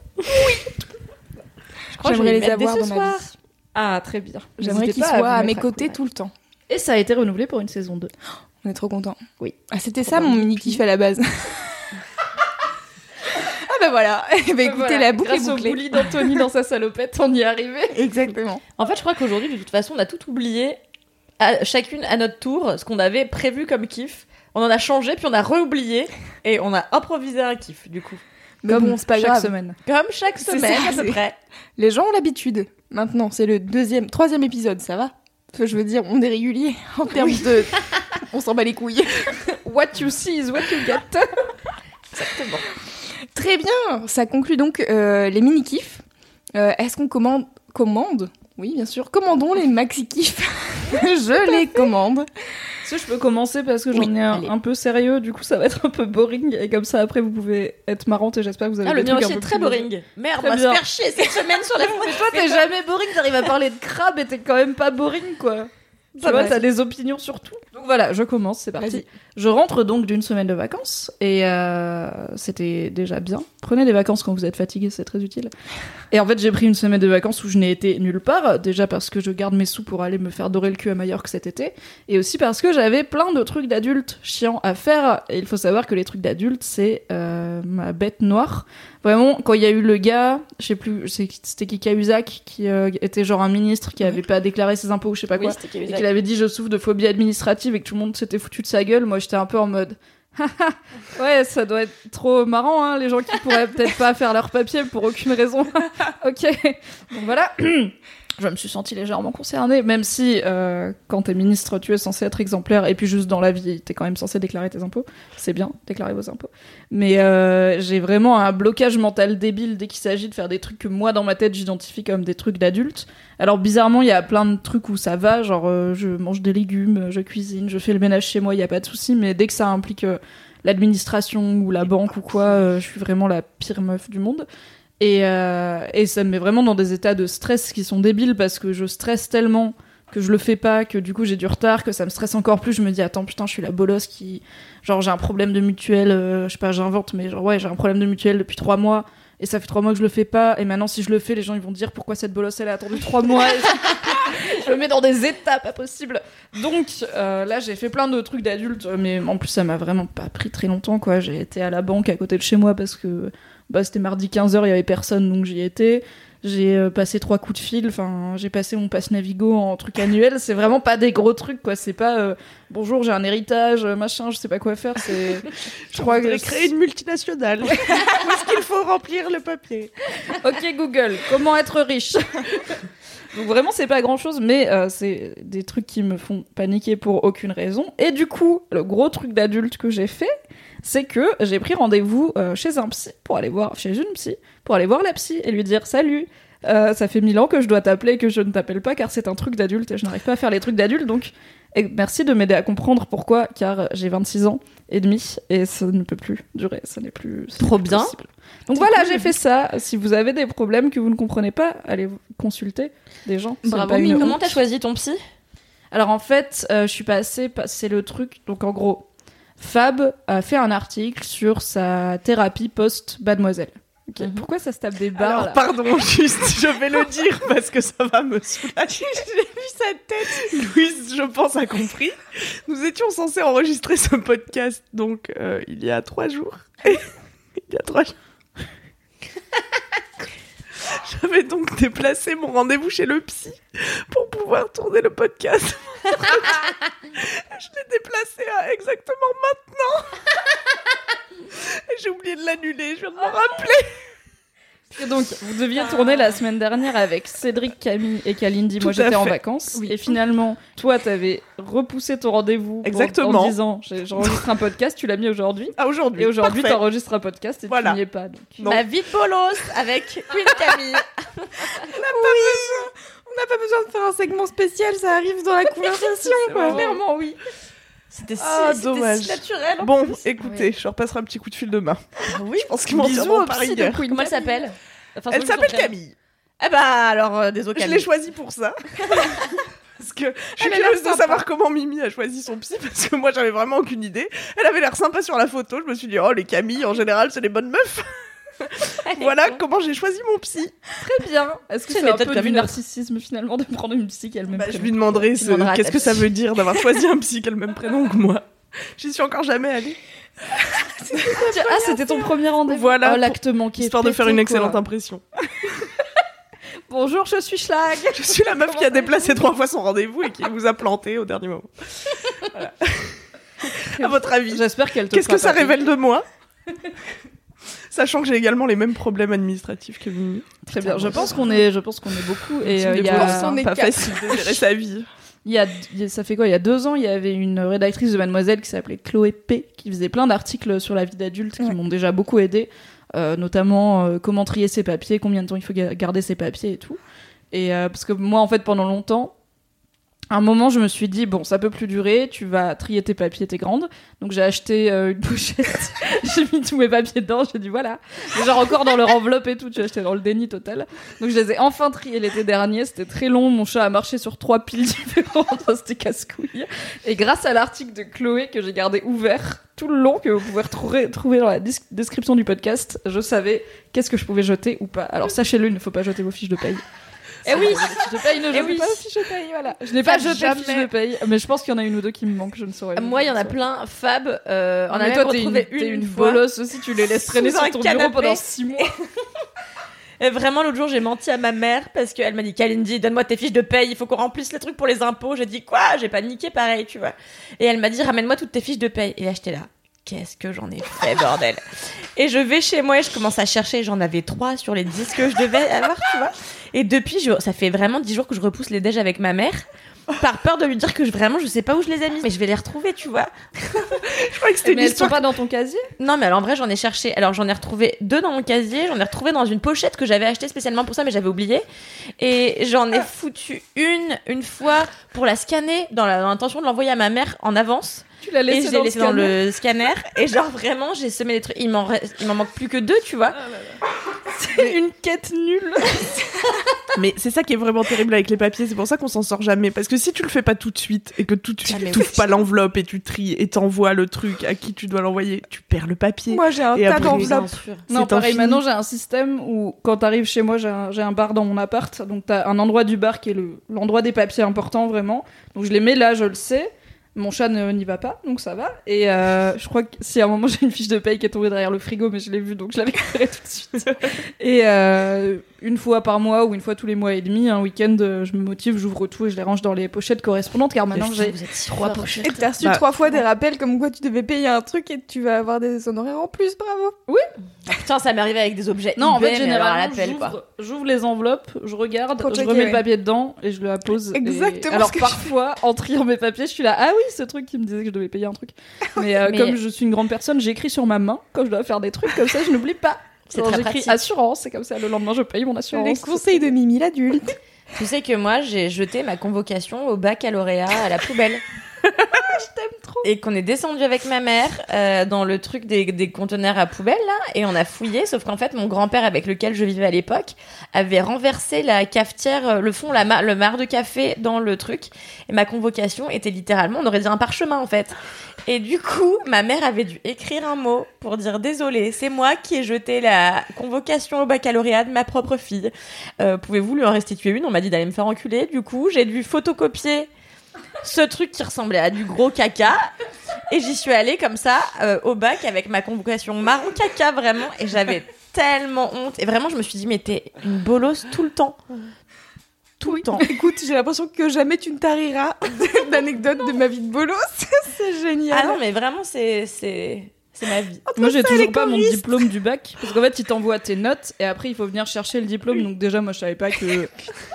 Je crois que je J'aimerais les avoir ce dans ma soir. vie. Ah, très bien. J'aimerais qu'ils soient à mes côtés tout le temps. Et ça a été renouvelé pour une saison 2. On est trop contents. Oui. Ah, c'était ça mon mini kiff à la base. ah bah voilà. Eh ben, écoutez, Voilà, la boucle grâce est au bouclée. bully d'Anthony dans sa salopette, on y est arrivé. Exactement. En fait, je crois qu'aujourd'hui, de toute façon, on a tout oublié, à, chacune à notre tour, ce qu'on avait prévu comme kiff. On en a changé, puis on a réoublié, et on a improvisé un kiff, du coup. Mais Comme bon, pas chaque grave. semaine. Comme chaque semaine, ça, à peu près. Les gens ont l'habitude. Maintenant, c'est le deuxième, troisième épisode, ça va? Je veux dire, on est régulier en termes de. On s'en bat les couilles. What you see is what you get. Exactement. Très bien. Ça conclut donc euh, les mini kiffs. Euh, Est-ce qu'on commande Commande? Oui, bien sûr. Commandons les maxi kiffs. Je les commande. Si je peux commencer parce que j'en Oui, ai un, peu sérieux, du coup ça va être un peu boring et comme ça après vous pouvez être marrante et j'espère que vous avez Ah, le des trucs un est peu très plus- boring. Merde, on va se faire chier cette semaine sur la Mais toi t'es jamais boring, t'arrives à parler de crabe et t'es quand même pas boring quoi. Ça Tu vois, va, t'as des opinions sur tout. Voilà, je commence, c'est parti. Je rentre donc d'une semaine de vacances et euh, c'était déjà bien. Prenez des vacances quand vous êtes fatigué, c'est très utile. Et en fait, j'ai pris une semaine de vacances où je n'ai été nulle part. Déjà parce que je garde mes sous pour aller me faire dorer le cul à Majorque cet été. Et aussi parce que j'avais plein de trucs d'adultes chiants à faire. Et il faut savoir que les trucs d'adultes, c'est euh, ma bête noire. Vraiment, quand il y a eu le gars, je sais plus, c'était qui Cahuzac, qui euh, était genre un ministre qui avait pas déclaré ses impôts ou je sais pas quoi Oui, et qu'il avait dit je souffre de phobie administrative que tout le monde s'était foutu de sa gueule, moi j'étais un peu en mode ouais ça doit être trop marrant hein, les gens qui pourraient peut-être pas faire leur papier pour aucune raison. ok, donc voilà. je me suis sentie légèrement concernée, même si euh, quand t'es ministre, tu es censé être exemplaire, et puis juste dans la vie, t'es quand même censé déclarer tes impôts. C'est bien, déclarer vos impôts. Mais euh, j'ai vraiment un blocage mental débile dès qu'il s'agit de faire des trucs que moi, dans ma tête, j'identifie comme des trucs d'adultes. Alors bizarrement, il y a plein de trucs où ça va, genre euh, je mange des légumes, je cuisine, je fais le ménage chez moi, il y a pas de souci, mais dès que ça implique euh, l'administration ou la banque ou quoi, euh, je suis vraiment la pire meuf du monde. Et, euh, et ça me met vraiment dans des états de stress qui sont débiles parce que je stresse tellement que je le fais pas, que du coup j'ai du retard, que ça me stresse encore plus. Je me dis, attends, putain, je suis la bolosse qui. Genre, j'ai un problème de mutuelle, euh, je sais pas, j'invente, mais genre, ouais, j'ai un problème de mutuelle depuis trois mois. Et ça fait trois mois que je le fais pas. Et maintenant, si je le fais, les gens ils vont dire pourquoi cette bolosse elle a attendu trois mois. Je me mets dans des étapes pas possibles. Donc euh, là, j'ai fait plein de trucs d'adultes, mais en plus, ça m'a vraiment pas pris très longtemps, quoi. J'ai été à la banque à côté de chez moi parce que bah, c'était mardi 15h, il y avait personne, donc j'y étais. J'ai euh, passé trois coups de fil, enfin, j'ai passé mon passe Navigo en truc annuel. C'est vraiment pas des gros trucs, quoi. C'est pas euh, bonjour, j'ai un héritage, euh, machin, je sais pas quoi faire. C'est, je crois que créer une multinationale. Où est-ce qu'il faut remplir le papier? Ok Google, comment être riche? Donc vraiment c'est pas grand chose, mais euh, c'est des trucs qui me font paniquer pour aucune raison. Et du coup, le gros truc d'adulte que j'ai fait, c'est que j'ai pris rendez-vous euh, chez un psy pour aller voir, chez une psy, pour aller voir la psy et lui dire salut. euh, ça fait mille ans que je dois t'appeler et que je ne t'appelle pas car c'est un truc d'adulte et je n'arrive pas à faire les trucs d'adulte donc et merci de m'aider à comprendre pourquoi car j'ai 26 ans et demi et ça ne peut plus durer, ça n'est plus Trop plus bien. possible. Donc voilà, j'ai fait ça. Si vous avez des problèmes que vous ne comprenez pas, allez consulter des gens. Bravo. pas une Comment t'as choisi ton psy? Alors en fait, euh, je suis passée, pa- c'est le truc. Donc en gros, Fab a fait un article sur sa thérapie post-Mademoiselle. Ok, Mhm. Pourquoi ça se tape des barres Alors, là? pardon, juste, je vais le dire parce que ça va me soulager. J'ai vu sa tête. Louise, je pense, a compris. Nous étions censés enregistrer ce podcast, donc, euh, il y a trois jours. il y a trois jours. J'avais donc déplacé mon rendez-vous chez le psy pour pouvoir tourner le podcast. je l'ai déplacé à exactement maintenant. J'ai oublié de l'annuler, je viens de m'en rappeler. Et donc, vous deviez tourner la semaine dernière avec Cédric, Camille et Kalindi. Moi, Tout j'étais en vacances. Oui. Et finalement, toi, t'avais repoussé ton rendez-vous Exactement. en disant j'enregistre un podcast, tu l'as mis aujourd'hui. Ah, aujourd'hui. Et aujourd'hui, t'enregistres un podcast et Voilà. tu n'y es pas. Donc. Non. Ma vie de bolos avec Queen Camille. On n'a pas besoin de faire un segment spécial, ça arrive dans la conversation, quoi. Clairement, oui. C'était si, Ah, c'était dommage. si naturel. en Bon, plus. écousez, je repasserai un petit coup de fil demain. oui. Je pense qu'ils m'en au par. Queen Comment elle Camille. s'appelle Enfin, Elle s'appelle. Camille. Eh bah alors, euh, désolé Je l'ai choisie pour ça. parce que je suis curieuse de savoir comment Mimi a choisi son psy, parce que moi j'avais vraiment aucune idée. Elle avait l'air sympa sur la photo, je me suis dit, oh les Camille, en général, c'est les bonnes meufs. voilà comment j'ai choisi mon psy. Très bien. Est-ce que C'est un peu du narcissisme finalement de prendre une psy qui a le même Bah, je prénom lui demanderai qu'est-ce que ça veut dire d'avoir choisi un psy qui a le même prénom que moi. J'y suis encore jamais allée. Ah, c'était ton premier rendez-vous. Voilà, Oh, l'acte manqué. Histoire de faire une excellente quoi. impression. Bonjour, je suis Schlag. Je suis la meuf qui a déplacé trois fois son rendez-vous et qui vous a planté au dernier moment. Voilà. à votre avis, J'espère qu'elle te qu'est-ce que ça révèle de moi? Sachant que j'ai également les mêmes problèmes administratifs que Mimi. Très bien. Je pense qu'on est, je pense qu'on est beaucoup. Et C'est euh, il y bourses, a, on est pas quatre. facile de gérer sa vie. il y a, ça fait quoi? Il y a deux ans, il y avait une rédactrice de Mademoiselle qui s'appelait Chloé P, qui faisait plein d'articles sur la vie d'adulte qui Ouais. m'ont déjà beaucoup aidé, euh, notamment euh, comment trier ses papiers, combien de temps il faut ga- garder ses papiers et tout. Et euh, parce que moi, en fait, pendant longtemps. Un moment, je me suis dit, bon, ça peut plus durer, tu vas trier tes papiers, t'es grande. Donc j'ai acheté euh, une pochette, j'ai mis tous mes papiers dedans, j'ai dit voilà. Mais genre encore dans leur enveloppe et tout, tu acheté dans le déni total. Donc je les ai enfin triés l'été dernier, c'était très long, mon chat a marché sur trois piles différentes, c'était casse-couille. Et grâce à l'article de Chloé que j'ai gardé ouvert tout le long, que vous pouvez retrouver trouver dans la description du podcast, je savais qu'est-ce que je pouvais jeter ou pas. Alors sachez-le, il ne faut pas jeter vos fiches de paye. Eh oui. Les fiches de paye, ne Eh jetez oui. pas fiches de paye, voilà. Je n'ai pas Ça, jeté jamais. de fiches de paye, mais je pense qu'il y en a une ou deux qui me manquent, je ne saurais. Moi, il y en je a plein. Fab, euh, on a même une, une, une fois. bolosse aussi, tu les laisses traîner sur ton bureau canapé. pendant six mois. Et vraiment, l'autre jour, j'ai menti à ma mère parce qu'elle m'a dit Kalindi, donne-moi tes fiches de paye, il faut qu'on remplisse les trucs pour les impôts. J'ai dit quoi? J'ai paniqué pareil, tu vois. Et elle m'a dit ramène-moi toutes tes fiches de paye. Et là, j'étais là. Qu'est-ce que j'en ai fait, bordel? Et je vais chez moi et je commence à chercher. J'en avais trois sur les dix que je devais avoir, tu vois. Et depuis, je- ça fait vraiment 10 jours que je repousse les déj avec ma mère. Par peur de lui dire que je, vraiment je sais pas où je les ai mis, mais je vais les retrouver, tu vois. Je croyais que c'était une Mais elles sont pas dans ton casier? Non, mais alors en vrai, j'en ai cherché. Alors j'en ai retrouvé deux dans mon casier, j'en ai retrouvé dans une pochette que j'avais achetée spécialement pour ça, mais j'avais oublié. Et j'en ai foutu une, une fois pour la scanner dans l'intention de l'envoyer à ma mère en avance. Tu l'as Et laissé je dans l'ai laissé dans scanner le scanner. Et genre vraiment, j'ai semé les trucs. Il m'en reste- il m'en manque plus que deux, tu vois. C'est une quête nulle. Mais c'est ça qui est vraiment terrible avec les papiers, c'est pour ça qu'on s'en sort jamais. Parce que si tu le fais pas tout de suite et que tout de suite Ah, tu ouvres pas l'enveloppe et tu tries et t'envoies le truc à qui tu dois l'envoyer, tu perds le papier. Moi, j'ai un Et tas d'enveloppes. Non, pareil, infini. maintenant j'ai un système où quand t'arrives chez moi, j'ai un, j'ai un bar dans mon appart. Donc t'as un endroit du bar qui est le- l'endroit des papiers importants vraiment. Donc je les mets là, je le sais. Mon chat ne- n'y va pas, donc ça va. Et euh, je crois que si à un moment j'ai une fiche de paye qui est tombée derrière le frigo, mais je l'ai vue donc je l'avais récupérée tout de suite. Et euh, une fois par mois ou une fois tous les mois et demi, un week-end, euh, je me motive, j'ouvre tout et je les range dans les pochettes correspondantes car maintenant j'ai trois pochettes. Et t'as reçu Bah, trois fois des rappels comme quoi tu devais payer un truc et tu vas avoir des honoraires en plus, bravo. Ah, putain, ça m'est arrivé avec des objets. Non, en fait, généralement, j'ouvre- les enveloppes, je regarde, Pour je checker, remets ouais. le papier dedans et je le pose. et- Exactement Alors ce que je parfois, en triant mes papiers, je suis là, ah oui, ce truc qui me disait que je devais payer un truc. Mais, euh, Mais- comme je suis une grande personne, j'écris sur ma main quand je dois faire des trucs comme ça, je n'oublie pas. C'est très J'écris pratique. assurance, et comme ça, le lendemain, je paye mon assurance. Les conseils de Mimi l'adulte. Tu sais que moi, j'ai jeté ma convocation au baccalauréat à la poubelle. Je t'aime trop. Et qu'on est descendu avec ma mère euh, dans le truc des, conteneurs à poubelle, là, et on a fouillé, sauf qu'en fait, mon grand-père avec lequel je vivais à l'époque avait renversé la cafetière, euh, le fond, la le mar de café dans le truc. Et ma convocation était littéralement, on aurait dit un parchemin, en fait. Et du coup, ma mère avait dû écrire un mot pour dire désolé, c'est moi qui ai jeté la convocation au baccalauréat de ma propre fille. Euh, Pouvez-vous lui en restituer une? On m'a dit d'aller me faire enculer. Du coup, j'ai dû photocopier ce truc qui ressemblait à du gros caca. Et j'y suis allée comme ça euh, au bac avec ma convocation marron caca vraiment. Et j'avais tellement honte. Et vraiment, je me suis dit, mais t'es une bolosse tout le temps. Tout le temps. Écoute, j'ai l'impression que jamais tu ne tariras d'anecdotes de ma vie de bolos. C'est génial. Ah non, mais vraiment, c'est c'est ma vie. Moi, j'ai ça, les toujours pas mon diplôme du bac. Parce qu'en fait, ils t'envoient tes notes et après, il faut venir chercher le diplôme. Donc, déjà, moi, je savais pas que.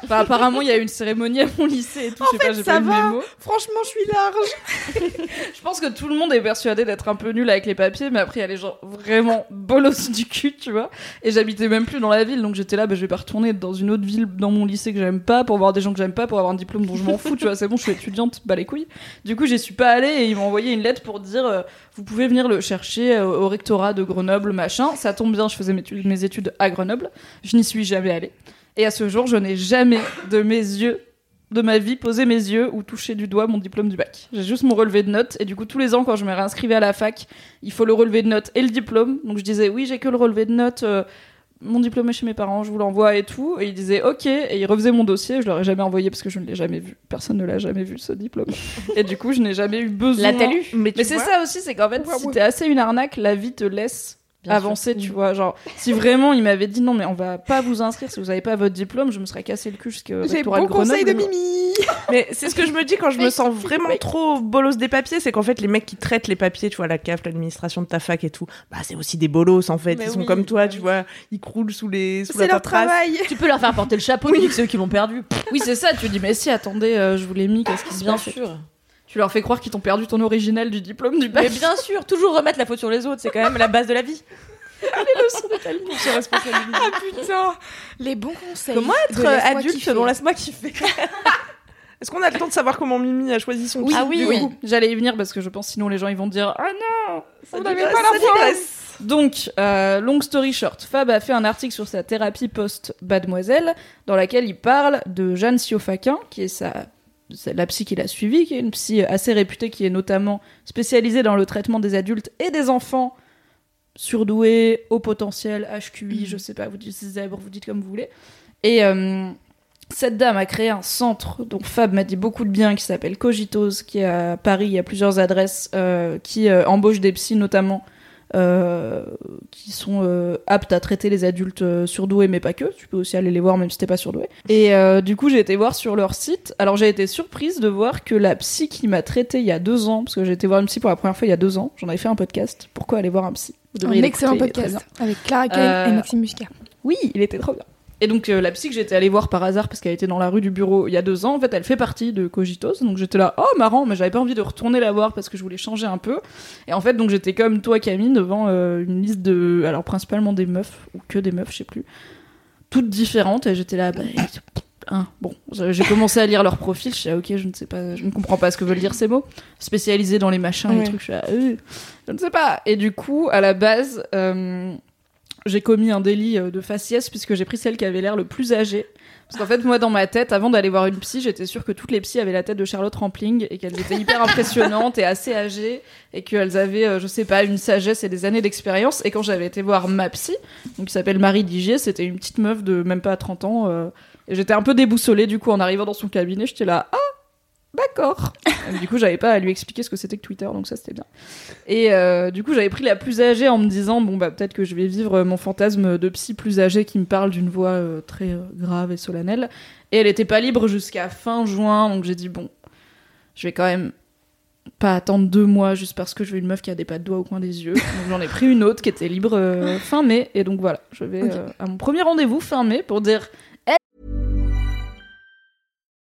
Enfin, apparemment, il y a eu une cérémonie à mon lycée et tout. je sais pas, j'ai ça pas va. mémo. Franchement, je suis large. Je pense que tout le monde est persuadé d'être un peu nul avec les papiers, mais après, il y a les gens vraiment bolos du cul, tu vois. Et j'habitais même plus dans la ville, donc j'étais là, bah, je vais pas retourner dans une autre ville dans mon lycée que j'aime pas pour voir des gens que j'aime pas, pour avoir un diplôme dont je m'en fous, tu vois. C'est bon, je suis étudiante, bah les couilles. Du coup, j'y suis pas allée et ils m'ont envoyé une lettre pour dire, euh, vous pouvez venir le chercher euh, au rectorat de Grenoble, machin. Ça tombe bien, je faisais mes études, à Grenoble. Je n'y suis jamais allée. Et à ce jour, je n'ai jamais de mes yeux de ma vie posé mes yeux ou touché du doigt mon diplôme du bac. J'ai juste mon relevé de notes et du coup tous les ans quand je me réinscrivais à la fac, il faut le relevé de notes et le diplôme. Donc je disais oui j'ai que le relevé de notes, euh, mon diplôme est chez mes parents, je vous l'envoie et tout. Et ils disaient ok et ils refaisaient mon dossier, je leur ai jamais envoyé parce que je ne l'ai jamais vu. Personne ne l'a jamais vu ce diplôme. et du coup je n'ai jamais eu besoin. L'a-t-elle eu Mais, tu Mais c'est ça aussi, c'est qu'en fait Ouais, si ouais. t'es assez une arnaque, la vie te laisse Bien avancer, sûr. tu vois. Genre, si vraiment il m'avait dit non, mais on va pas vous inscrire si vous avez pas votre diplôme, je me serais cassé le cul jusqu'au J'ai bon conseil de Mimi. Mais c'est ce que je me dis quand je me sens vraiment trop bolos des papiers, c'est qu'en fait les mecs qui traitent les papiers, tu vois, la CAF, l'administration de ta fac et tout, bah c'est aussi des bolos en fait. Mais ils sont comme toi, bah tu vois, ils croulent sous les sous la leur paperasse. travail. Tu peux leur faire porter le chapeau, oui. ceux qui l'ont perdu. Oui, c'est ça, tu dis mais si, attendez, euh, je vous l'ai mis, qu'est-ce qui se Bien passe? sûr. Tu leur fais croire qu'ils t'ont perdu ton original du diplôme du bac. Mais bien sûr, toujours remettre la faute sur les autres, c'est quand même la base de la vie. Pour se responsabiliser. Ah putain, les bons conseils. Comment de être adulte kiffer. selon laisse-moi kiffer Est-ce qu'on a le temps de savoir comment Mimi a choisi son Oui, Ah oui, oui. j'allais y venir parce que je pense sinon les gens ils vont dire ah non. On n'avait pas ça la. Donc, euh, long story short, Fab a fait un article sur sa thérapie post-Mademoiselle dans laquelle il parle de Jeanne Siofaquin, qui est sa la psy qu'il a suivie, qui est une psy assez réputée, qui est notamment spécialisée dans le traitement des adultes et des enfants surdoués, haut potentiel, HQI, je sais pas, vous dites zèbre, vous dites comme vous voulez. Et euh, cette dame a créé un centre dont Fab m'a dit beaucoup de bien, qui s'appelle Cogitos, qui est à Paris, il y a plusieurs adresses, euh, qui euh, embauche des psys notamment, qui sont euh, aptes à traiter les adultes euh, surdoués, mais pas que. Tu peux aussi aller les voir même si t'es pas surdoué. Et euh, du coup, j'ai été voir sur leur site. Alors j'ai été surprise de voir que la psy qui m'a traité il y a deux ans, parce que j'ai été voir une psy pour la première fois il y a deux ans, j'en avais fait un podcast. Pourquoi aller voir un psy? Un excellent podcast avec Clara Kane Euh, et Maxime Muscat. oui, il était trop bien. Et donc euh, la psy que j'étais allée voir par hasard parce qu'elle était dans la rue du bureau il y a deux ans, en fait elle fait partie de Cogitos, donc j'étais là, oh marrant, mais j'avais pas envie de retourner la voir parce que je voulais changer un peu. Et en fait donc j'étais comme toi Camille devant euh, une liste de, alors principalement des meufs ou que des meufs, je sais plus, toutes différentes et j'étais là, bah, hein, bon, j'ai commencé à lire leur profil, je suis là, ok, je ne sais pas, je ne comprends pas ce que veulent dire ces mots, spécialisés dans les machins, les Ouais. trucs, je suis là, euh, je ne sais pas. Et du coup à la base. euh, j'ai commis un délit euh, de faciès puisque j'ai pris celle qui avait l'air le plus âgée. Parce qu'en fait, moi, dans ma tête, avant d'aller voir une psy, j'étais sûre que toutes les psys avaient la tête de Charlotte Rampling et qu'elles étaient hyper impressionnantes et assez âgées et qu'elles avaient, euh, je sais pas, une sagesse et des années d'expérience. Et quand j'avais été voir ma psy, donc qui s'appelle Marie Digier, c'était une petite meuf de même pas 30 ans. euh, et j'étais un peu déboussolée du coup en arrivant dans son cabinet. J'étais là, ah, d'accord. Et du coup, j'avais pas à lui expliquer ce que c'était que Twitter, donc ça c'était bien. Et euh, du coup, j'avais pris la plus âgée en me disant bon bah peut-être que je vais vivre euh, mon fantasme de psy plus âgée qui me parle d'une voix euh, très euh, grave et solennelle. Et elle était pas libre jusqu'à fin juin, donc j'ai dit bon, je vais quand même pas attendre deux mois juste parce que je veux une meuf qui a des pas de doigts au coin des yeux. Donc j'en ai pris une autre qui était libre euh, fin mai, et donc voilà, je vais euh, à mon premier rendez-vous fin mai pour dire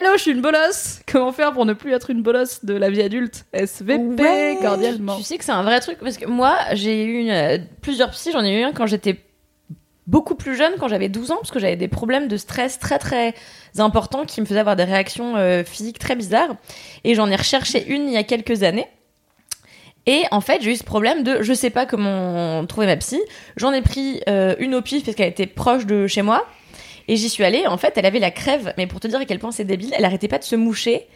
Hello, je suis une bolosse. Comment faire pour ne plus être une bolosse de la vie adulte? SVP Ouais. cordialement. Tu sais que c'est un vrai truc parce que moi, j'ai eu une- euh, plusieurs psys. J'en ai eu un quand j'étais beaucoup plus jeune, quand j'avais 12 ans, parce que j'avais des problèmes de stress très très importants qui me faisaient avoir des réactions euh, physiques très bizarres. Et j'en ai recherché une il y a quelques années. Et en fait, j'ai eu ce problème de je sais pas comment trouver ma psy. J'en ai pris euh, une au pif parce qu'elle était proche de chez moi. Et j'y suis allée. En fait, elle avait la crève. Mais pour te dire à quel point c'est débile, elle arrêtait pas de se moucher.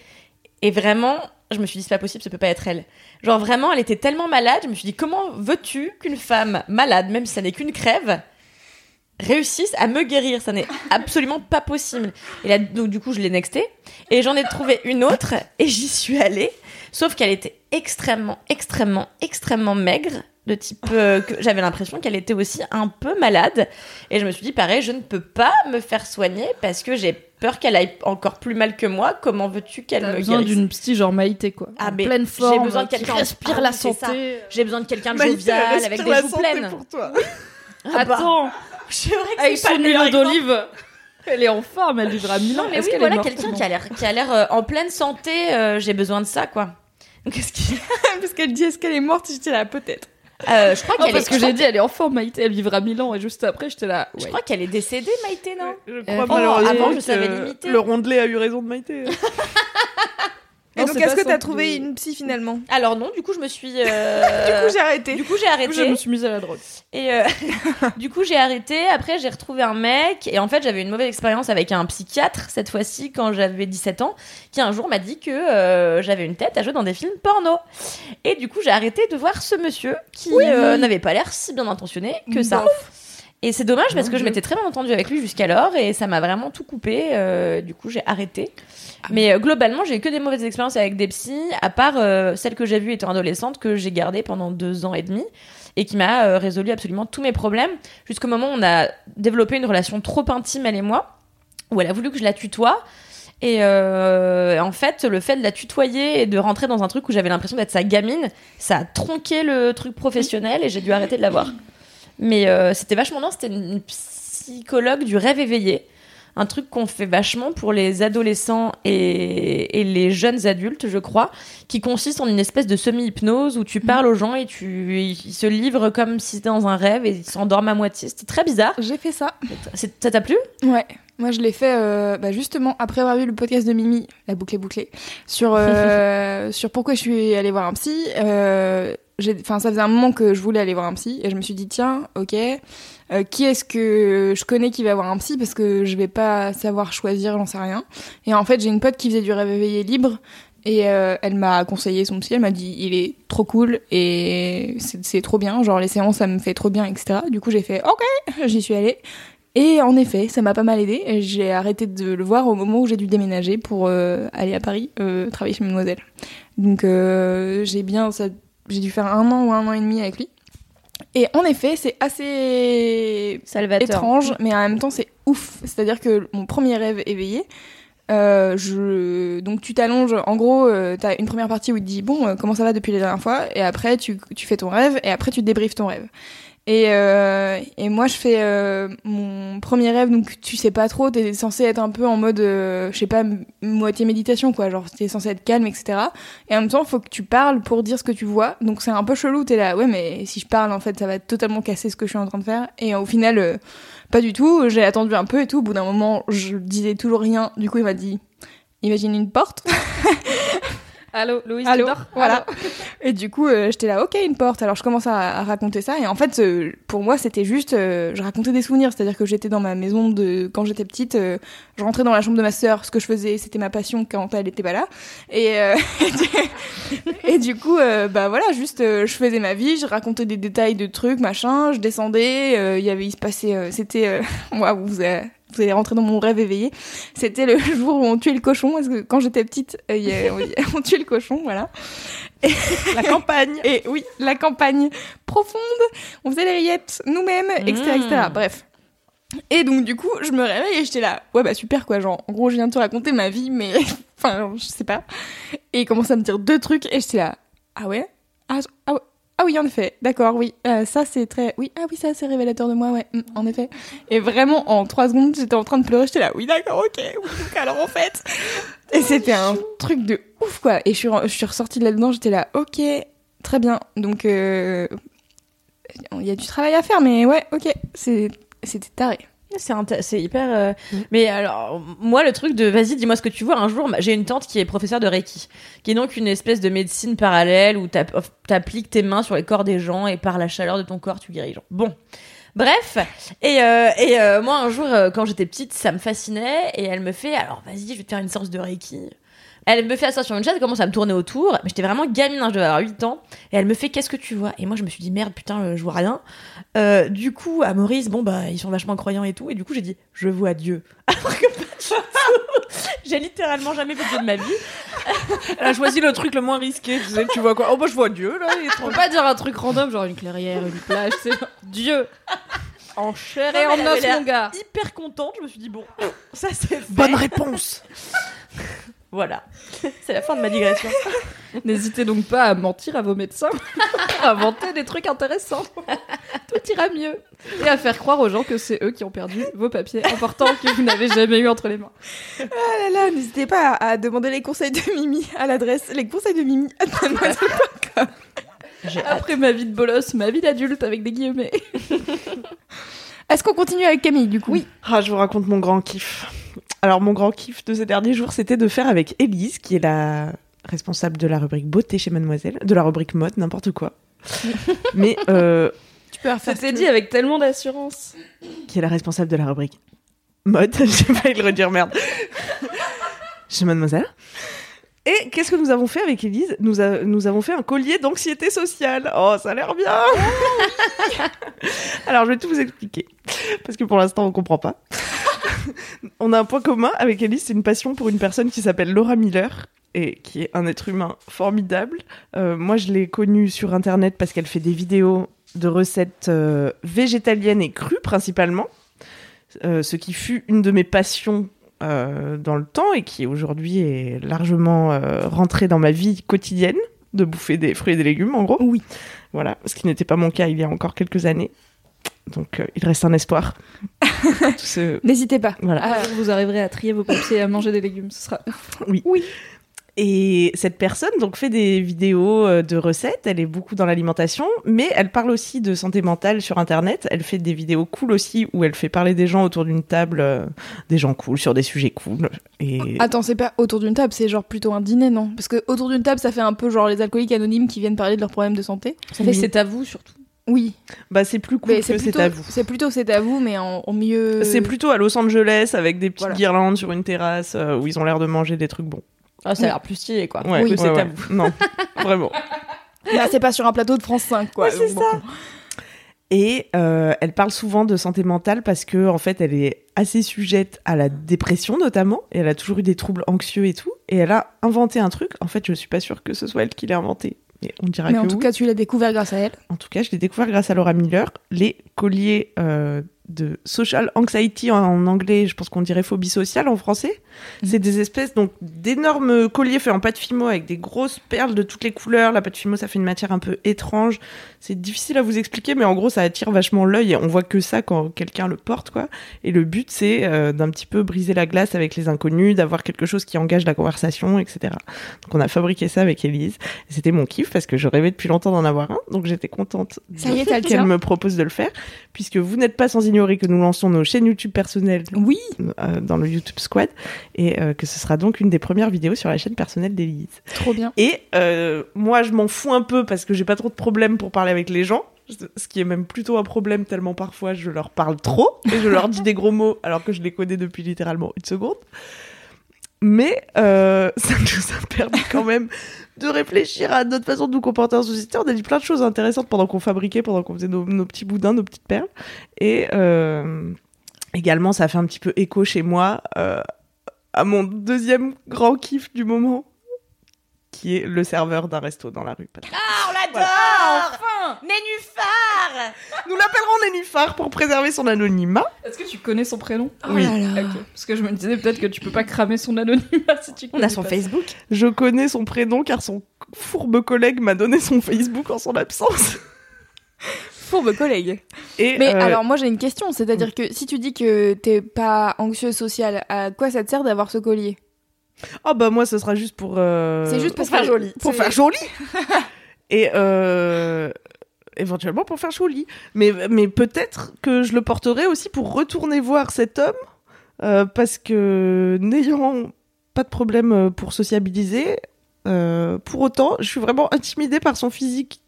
Et vraiment, je me suis dit, c'est pas possible, ça peut pas être elle. Genre vraiment, elle était tellement malade, je me suis dit, comment veux-tu qu'une femme malade, même si ça n'est qu'une crève, réussisse à me guérir? Ça n'est absolument pas possible. Et là, donc, du coup, je l'ai nextée. Et j'en ai trouvé une autre, et j'y suis allée. Sauf qu'elle était extrêmement, extrêmement, extrêmement maigre. De type euh, que j'avais l'impression qu'elle était aussi un peu malade et je me suis dit pareil je ne peux pas me faire soigner parce que j'ai peur qu'elle aille encore plus mal que moi comment veux-tu qu'elle me besoin guérisse d'une psy genre Maïté quoi. Ah, en mais pleine j'ai forme. besoin de qui quelqu'un- respire la santé. J'ai besoin de quelqu'un de jovial, avec des la joues santé pleines. pour toi. Ah bah, Attends, vrai que avec son huile d'olive, elle est en forme, elle vivra mille ans. Non mais Est-ce oui, qu'elle voilà quelqu'un qui a l'air qui a l'air euh, en pleine santé. euh, j'ai besoin de ça quoi. Qu'est-ce qui Parce qu'elle dit est-ce qu'elle est morte? J'étais là peut-être. Euh, Je crois qu'elle parce est. que je j'ai dit, elle est en forme, Maïté, elle vivra mille ans. Et juste après, j'étais là. Je ouais. crois qu'elle est décédée, Maïté, non Je Euh, crois oh, malheureusement avant, je savais l'imiter. Le rondelet a eu raison de Maïté. Et Non, donc est-ce que t'as trouvé une psy finalement? Alors non, du coup je me suis. euh, Du coup j'ai arrêté. Du coup j'ai Du arrêté. coup, je me suis mise à la drogue. Et euh, du coup, j'ai arrêté. Après, j'ai retrouvé un mec. Et en fait, j'avais une mauvaise expérience avec un psychiatre, cette fois-ci, quand j'avais 17 ans, qui un jour m'a dit que euh, j'avais une tête à jouer dans des films porno. Et du coup, j'ai arrêté de voir ce monsieur qui euh, n'avait pas l'air si bien intentionné que ça. Et c'est dommage parce que je m'étais très bien entendue avec lui jusqu'alors et ça m'a vraiment tout coupé. euh, du coup, j'ai arrêté. Mais euh, globalement, j'ai eu que des mauvaises expériences avec des psys, à part euh, celle que j'ai vue étant adolescente, que j'ai gardée pendant deux ans et demi et qui m'a résolu absolument tous mes problèmes jusqu'au moment où on a développé une relation trop intime elle et moi où elle a voulu que je la tutoie et euh, en fait le fait de la tutoyer et de rentrer dans un truc où j'avais l'impression d'être sa gamine ça a tronqué le truc professionnel et j'ai dû arrêter de la voir mais euh, c'était vachement bien c'était une psychologue du rêve éveillé un truc qu'on fait vachement pour les adolescents et, et les jeunes adultes, je crois, qui consiste en une espèce de semi-hypnose où tu parles aux gens et tu, ils se livrent comme si c'était dans un rêve et ils s'endorment à moitié. C'était très bizarre. J'ai fait ça. C'est- Ça t'a plu? Ouais. Moi, je l'ai fait euh, bah, justement après avoir vu le podcast de Mimi, la boucle est bouclée, sur euh, sur pourquoi je suis allée voir un psy. Euh, Enfin, ça faisait un moment que je voulais aller voir un psy et je me suis dit tiens, ok, euh, qui est-ce que je connais qui va voir un psy parce que je vais pas savoir choisir, j'en sais rien. Et en fait, j'ai une pote qui faisait du rêve éveillé libre et euh, elle m'a conseillé son psy, elle m'a dit il est trop cool et c'est trop bien, genre les séances ça me fait trop bien, etc. Du coup j'ai fait ok, j'y suis allée. Et en effet, ça m'a pas mal aidé. J'ai arrêté de le voir au moment où j'ai dû déménager pour euh, aller à Paris travailler chez Mademoiselle. Donc j'ai bien, ça, j'ai dû faire un an ou un an et demi avec lui. Et en effet, c'est assez Salvateur. étrange, mais en même temps c'est ouf. C'est-à-dire que mon premier rêve éveillé, euh, je... donc tu t'allonges, en gros, euh, t'as une première partie où il te dit bon, euh, comment ça va depuis la dernière fois, et après tu, tu fais ton rêve, et après tu débriefes ton rêve. Et, euh, et moi je fais euh, mon premier rêve, donc tu sais pas trop, t'es censé être un peu en mode, euh, je sais pas, moitié méditation quoi, genre t'es censé être calme, etc. Et en même temps, faut que tu parles pour dire ce que tu vois, donc c'est un peu chelou, t'es là, ouais, mais si je parle en fait, ça va totalement casser ce que je suis en train de faire. Et au final, euh, pas du tout, j'ai attendu un peu et tout, au bout d'un moment, je disais toujours rien, du coup il m'a dit, imagine une porte. Allô, Louise, Allô, tu voilà. Et du coup, euh, j'étais là, ok, une porte. Alors je commence à, à raconter ça. Et en fait, euh, pour moi, c'était juste, euh, je racontais des souvenirs. C'est-à-dire que j'étais dans ma maison de quand j'étais petite. euh, je rentrais dans la chambre de ma sœur. Ce que je faisais, c'était ma passion quand elle était pas là. Et euh, et du coup, euh, bah voilà, juste, euh, je faisais ma vie. Je racontais des détails de trucs, machin. Je descendais. euh, Il y avait, il se passait, euh, c'était, waouh, vous avez- vous allez rentrer dans mon rêve éveillé. C'était le jour où on tuait le cochon, parce que quand j'étais petite, euh, il y a- on, on tuait le cochon, voilà. La campagne. Et oui, la campagne profonde, on faisait les rillettes nous-mêmes, etc., etc. Mmh. Bref. Et donc, du coup, je me réveille et j'étais là, ouais, bah super, quoi, genre, en gros, je viens de te raconter ma vie, mais, enfin, je sais pas. Et il commence à me dire deux trucs et j'étais là, ah ouais? Ah, ah ouais ah oui, en effet, d'accord, oui, Euh, ça c'est très... Oui, ah oui, ça c'est révélateur de moi, ouais, mm, en effet. Et vraiment, en trois secondes, j'étais en train de pleurer, j'étais là, oui, d'accord, ok, oui, donc alors en fait... Et c'était un truc de ouf, quoi. Et je suis, je suis ressortie de là-dedans, j'étais là, ok, très bien. Donc, euh, il y a du travail à faire, mais ouais, ok, c'était taré. C'est hyper. euh, Mais alors, moi, le truc de vas-y, dis-moi ce que tu vois. Un jour, j'ai une tante qui est professeure de Reiki, qui est donc une espèce de médecine parallèle où t'app- t'appliques tes mains sur les corps des gens et par la chaleur de ton corps, tu guéris les gens. Bon. Bref, et, euh, et euh, moi un jour quand j'étais petite ça me fascinait et elle me fait alors vas-y je vais te faire une séance de Reiki. Elle me fait asseoir sur une chaise, elle commence à me tourner autour, mais j'étais vraiment gamine, hein, je devais avoir 8 ans, et elle me fait qu'est-ce que tu vois? Et moi je me suis dit merde putain euh, je vois rien. Euh, du coup à Maurice bon bah ils sont vachement croyants et tout, et du coup j'ai dit je vois Dieu. Alors que. J'ai littéralement jamais vu Dieu de ma vie. Elle a choisi le truc le moins risqué. Tu sais, tu vois quoi Oh bah je vois Dieu là. il est On peut pas dire un truc random, genre une clairière, une plage, c'est Dieu En chair et en os, mon gars Hyper contente, je me suis dit bon ça c'est. Bonne réponse. Voilà, c'est la fin de ma digression. N'hésitez donc pas à mentir à vos médecins, à inventer des trucs intéressants. Tout ira mieux. Et à faire croire aux gens que c'est eux qui ont perdu vos papiers importants que vous n'avez jamais eu entre les mains. Ah là là, n'hésitez pas à, à demander les conseils de Mimi à l'adresse les conseils de Mimi à. Après ma vie de bolos, ma vie d'adulte avec des guillemets. Est-ce qu'on continue avec Camille du coup? Oui. Ah, je vous raconte mon grand kiff. Alors, mon grand kiff de ces derniers jours, c'était de faire avec Élise, qui est la responsable de la rubrique beauté chez Mademoiselle, de la rubrique mode, n'importe quoi. Mais euh, Tu peux refaire C'était dit avec tellement d'assurance. qui est la responsable de la rubrique mode. J'ai failli le redire, merde. Chez Mademoiselle. Et qu'est-ce que nous avons fait avec Élise? Nous, a- nous avons fait un collier d'anxiété sociale. Oh, ça a l'air bien Alors, je vais tout vous expliquer. Parce que pour l'instant, on comprend pas. on a un point commun avec Élise, c'est une passion pour une personne qui s'appelle Laura Miller et qui est un être humain formidable. Euh, moi, je l'ai connue sur Internet parce qu'elle fait des vidéos de recettes euh, végétaliennes et crues principalement, Euh, ce qui fut une de mes passions dans le temps et qui aujourd'hui est largement rentrée dans ma vie quotidienne de bouffer des fruits et des légumes en gros. Oui. Voilà, ce qui n'était pas mon cas il y a encore quelques années. Donc euh, il reste un espoir. Ce- N'hésitez pas. Voilà. Ah, vous arriverez à trier vos papiers et à manger des légumes. Ce sera. Et cette personne donc fait des vidéos euh, de recettes, elle est beaucoup dans l'alimentation, mais elle parle aussi de santé mentale sur internet. Elle fait des vidéos cool aussi où elle fait parler des gens autour d'une table, euh, des gens cool sur des sujets cool. Et Attends, c'est pas autour d'une table, c'est genre plutôt un dîner, non? Parce que autour d'une table, ça fait un peu genre les alcooliques anonymes qui viennent parler de leurs problèmes de santé. Mais c'est à vous surtout. Oui, bah c'est plus cool mais que c'est à vous. c'est plutôt c'est à vous, mais en, en mieux. C'est plutôt à Los Angeles avec des petites Voilà. guirlandes sur une terrasse euh, où ils ont l'air de manger des trucs bons. Ah, ça a l'air plus stylé, quoi. Ouais, ouais, c'est ouais. à vous. Non, vraiment. Là, c'est pas sur un plateau de France 5, quoi. Ouais, c'est ça. Et euh, elle parle souvent de santé mentale parce que en fait, elle est assez sujette à la dépression notamment. Et elle a toujours eu des troubles anxieux et tout. Et elle a inventé un truc. En fait, je suis pas sûre que ce soit elle qui l'ait inventé. Mais on dira Mais que en tout oui. cas, tu l'as découvert grâce à elle. En tout cas, je l'ai découvert grâce à Laura Miller. Les colliers euh, de social anxiety en anglais, je pense qu'on dirait phobie sociale en français. Mhm. C'est des espèces donc d'énormes colliers faits en pâte fimo avec des grosses perles de toutes les couleurs. La pâte fimo, ça fait une matière un peu étrange. C'est difficile à vous expliquer, mais en gros, ça attire vachement l'œil. On voit que ça quand quelqu'un le porte, quoi. Et le but, c'est euh, d'un petit peu briser la glace avec les inconnus, d'avoir quelque chose qui engage la conversation, etc. Donc, on a fabriqué ça avec Elise. C'était mon kiff parce que je rêvais depuis longtemps d'en avoir un. Donc, j'étais contente qu'elle me propose de le faire, puisque vous n'êtes pas sans ignorer que nous lançons nos chaînes YouTube personnelles Oui. euh, dans le YouTube Squad, et euh, que ce sera donc une des premières vidéos sur la chaîne personnelle d'Elise. Trop bien. Et euh, moi, je m'en fous un peu parce que j'ai pas trop de problèmes pour parler avec les gens. Ce qui est même plutôt un problème tellement parfois je leur parle trop et je leur dis des gros mots alors que je les connais depuis littéralement une seconde. Mais euh, ça nous a permis quand même de réfléchir à notre façon de nous comporter en société. On a dit plein de choses intéressantes pendant qu'on fabriquait, pendant qu'on faisait nos, petits boudins, nos petites perles. Et euh, également, ça fait un petit peu écho chez moi euh, à mon deuxième grand kiff du moment, qui est le serveur d'un resto dans la rue. Ah, on l'adore Enfin Nénuphar Nous l'appellerons Nénuphar pour préserver son anonymat. Est-ce que tu connais son prénom? Oh Oui. là là. Ok. Parce que je me disais peut-être que tu peux pas cramer son anonymat si tu On connais a son pas. Facebook. Je connais son prénom car son fourbe collègue m'a donné son Facebook en son absence. Fourbe collègue. Et Mais euh, alors, moi, j'ai une question. C'est-à-dire que si tu dis que t'es pas anxieux social, à quoi ça te sert d'avoir ce collier? Ah bah moi ce sera juste pour. euh, C'est juste pour pour faire joli. Pour faire joli. Et euh, éventuellement pour faire joli. Mais mais peut-être que je le porterai aussi pour retourner voir cet homme euh, parce que n'ayant pas de problème pour sociabiliser, pour autant, je suis vraiment intimidée par son physique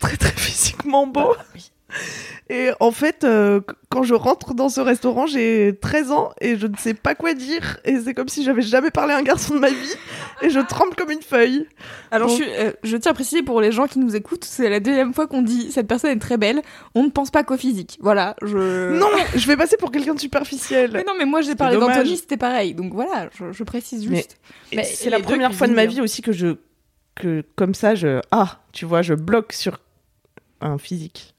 très très physiquement beau. Et en fait, euh, qu- quand je rentre dans ce restaurant, j'ai 13 ans et je ne sais pas quoi dire. Et c'est comme si j'avais jamais parlé à un garçon de ma vie. Et je tremble comme une feuille. Alors, Bon. je, suis- euh, je tiens à préciser pour les gens qui nous écoutent, c'est la deuxième fois qu'on dit cette personne est très belle. On ne pense pas qu'au physique. Voilà, je. Non, je vais passer pour quelqu'un de superficiel. Mais non, mais moi j'ai parlé d'Anthony, c'était pareil. Donc voilà, je, je précise juste. Mais c'est la première fois de ma vie aussi que je que comme ça je ah tu vois je bloque sur un physique.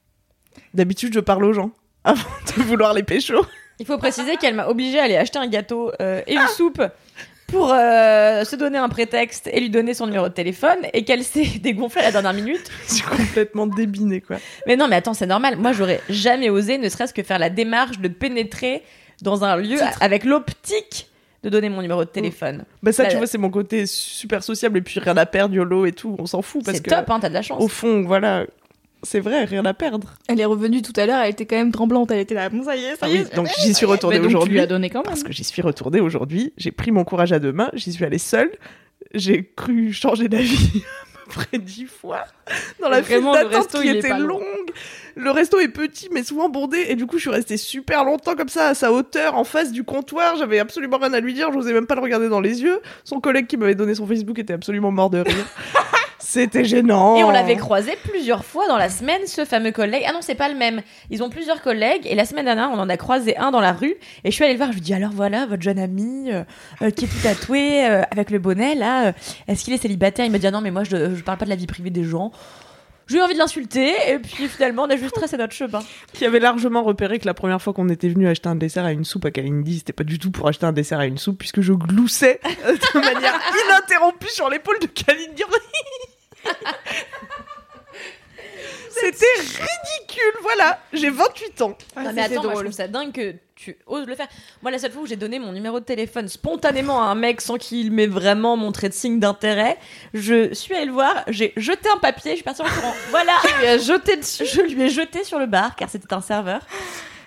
D'habitude je parle aux gens avant de vouloir les pécho. Il faut préciser qu'elle m'a obligée à aller acheter un gâteau euh, et une soupe pour euh, se donner un prétexte et lui donner son numéro de téléphone et qu'elle s'est dégonflée à la dernière minute. Suis complètement débinée quoi. Mais non, mais attends, c'est normal. Moi, j'aurais jamais osé, ne serait-ce que faire la démarche de pénétrer dans un lieu avec l'optique de donner mon numéro de téléphone. Bah ça tu vois c'est mon côté super sociable et puis rien à perdre YOLO et tout on s'en fout parce C'est que top, hein, t'as de la chance. au fond voilà c'est vrai rien à perdre. Elle est revenue tout à l'heure, elle était quand même tremblante. Elle était là, bon, ça y est, ça Ah y oui est. donc j'y suis retournée Mais donc tu aujourd'hui. lui as donné quand même. Parce que j'y suis retournée aujourd'hui, j'ai pris mon courage à deux mains, j'y suis allée seule, j'ai cru changer d'avis à peu près dix fois dans la file Vraiment, le d'attente resto, qui était longue. Le resto est petit mais souvent bondé et du coup je suis restée super longtemps comme ça à sa hauteur en face du comptoir, j'avais absolument rien à lui dire, j'osais même pas le regarder dans les yeux. Son collègue qui m'avait donné son Facebook était absolument mort de rire. C'était gênant. Et on l'avait croisé plusieurs fois dans la semaine, ce fameux collègue. Ah non, c'est pas le même. Ils ont plusieurs collègues. Et la semaine dernière, on en a croisé un dans la rue. Et je suis allée le voir. Je lui dis alors voilà, votre jeune ami euh, euh, qui est tout tatoué euh, avec le bonnet là. euh, Est-ce qu'il est célibataire? Il m'a dit ah non, mais moi je, je parle pas de la vie privée des gens. J'ai eu envie de l'insulter. Et puis finalement, on a juste tracé notre chemin. qui avait largement repéré que la première fois qu'on était venu acheter un dessert à une soupe à Kalindi, c'était pas du tout pour acheter un dessert à une soupe, puisque je gloussais de manière ininterrompue sur l'épaule de Kalindi. C'était ridicule, voilà. J'ai 28 ans. non, mais attends, moi, je trouve ça dingue que tu oses le faire. Moi, la seule fois où j'ai donné mon numéro de téléphone spontanément à un mec sans qu'il m'ait vraiment montré de signe d'intérêt, je suis allée le voir, j'ai jeté un papier, je suis partie en courant. Voilà, je lui ai jeté dessus, je lui ai jeté sur le bar car c'était un serveur.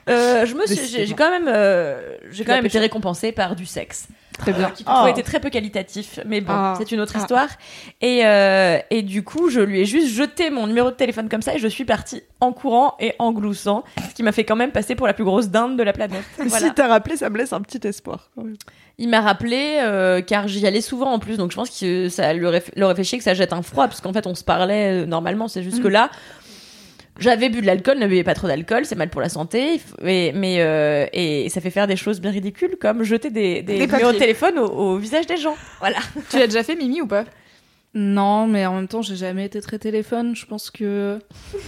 Euh, je me suis, j'ai quand même, euh, j'ai quand même été pécho. récompensée par du sexe. Très bien. qui Oh. était très peu qualitatif, mais bon, Ah. c'est une autre Ah. histoire. Et, euh, et du coup, je lui ai juste jeté mon numéro de téléphone comme ça et je suis partie en courant et en gloussant, ce qui m'a fait quand même passer pour la plus grosse dinde de la planète. Voilà. Si t'as rappelé, ça me laisse un petit espoir. quand même. Il m'a rappelé, euh, car j'y allais souvent en plus, donc je pense que ça lui aurait fait, leur aurait fait chier que ça jette un froid, parce qu'en fait, on se parlait euh, normalement, c'est juste que là, j'avais bu de l'alcool, ne buvez pas trop d'alcool, c'est mal pour la santé, et, mais, euh, et ça fait faire des choses bien ridicules, comme jeter des, des, Des numéros de téléphone au, au visage des gens. Voilà. Tu l'as déjà fait, Mimi, ou pas? Non, mais en même temps, j'ai jamais été très téléphone. Je pense que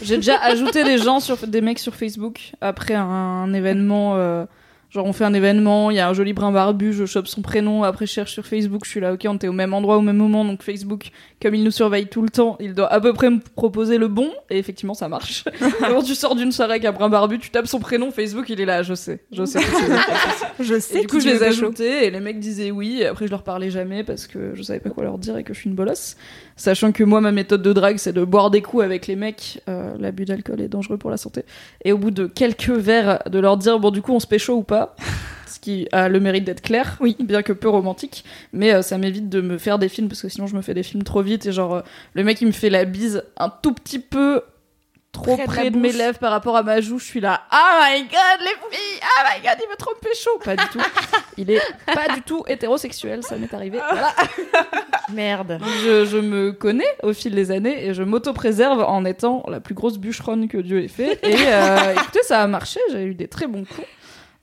j'ai déjà ajouté des gens sur des mecs sur Facebook après un, événement. euh, genre, on fait un événement, il y a un joli brin barbu, je chope son prénom, après je cherche sur Facebook, je suis là, ok, on était au même endroit au même moment, donc Facebook, comme il nous surveille tout le temps, il doit à peu près me proposer le bon, et effectivement, ça marche. Quand tu sors d'une soirée avec un brin barbu, tu tapes son prénom, Facebook, il est là, je sais, je sais. Je Et sais du coup, je les ajoutais et les mecs disaient oui. Et après, je leur parlais jamais parce que je savais pas quoi leur dire et que je suis une bolosse. Sachant que moi, ma méthode de drague, c'est de boire des coups avec les mecs. Euh, L'abus d'alcool est dangereux pour la santé. Et au bout de quelques verres, de leur dire bon, du coup, on se pécho ou pas. Ce qui a le mérite d'être clair, oui, bien que peu romantique, mais euh, ça m'évite de me faire des films parce que sinon je me fais des films trop vite et genre euh, le mec il me fait la bise un tout petit peu trop Près de près, la de, mes lèvres par rapport à ma joue, je suis là oh my god les filles, oh my god il me pécho, pas du tout. Il est pas du tout hétérosexuel, ça m'est arrivé. Voilà. Merde. Je me connais au fil des années et je m'auto-préserve en étant la plus grosse bûcheronne que Dieu ait fait. Et euh, écoutez, ça a marché, j'ai eu des très bons coups.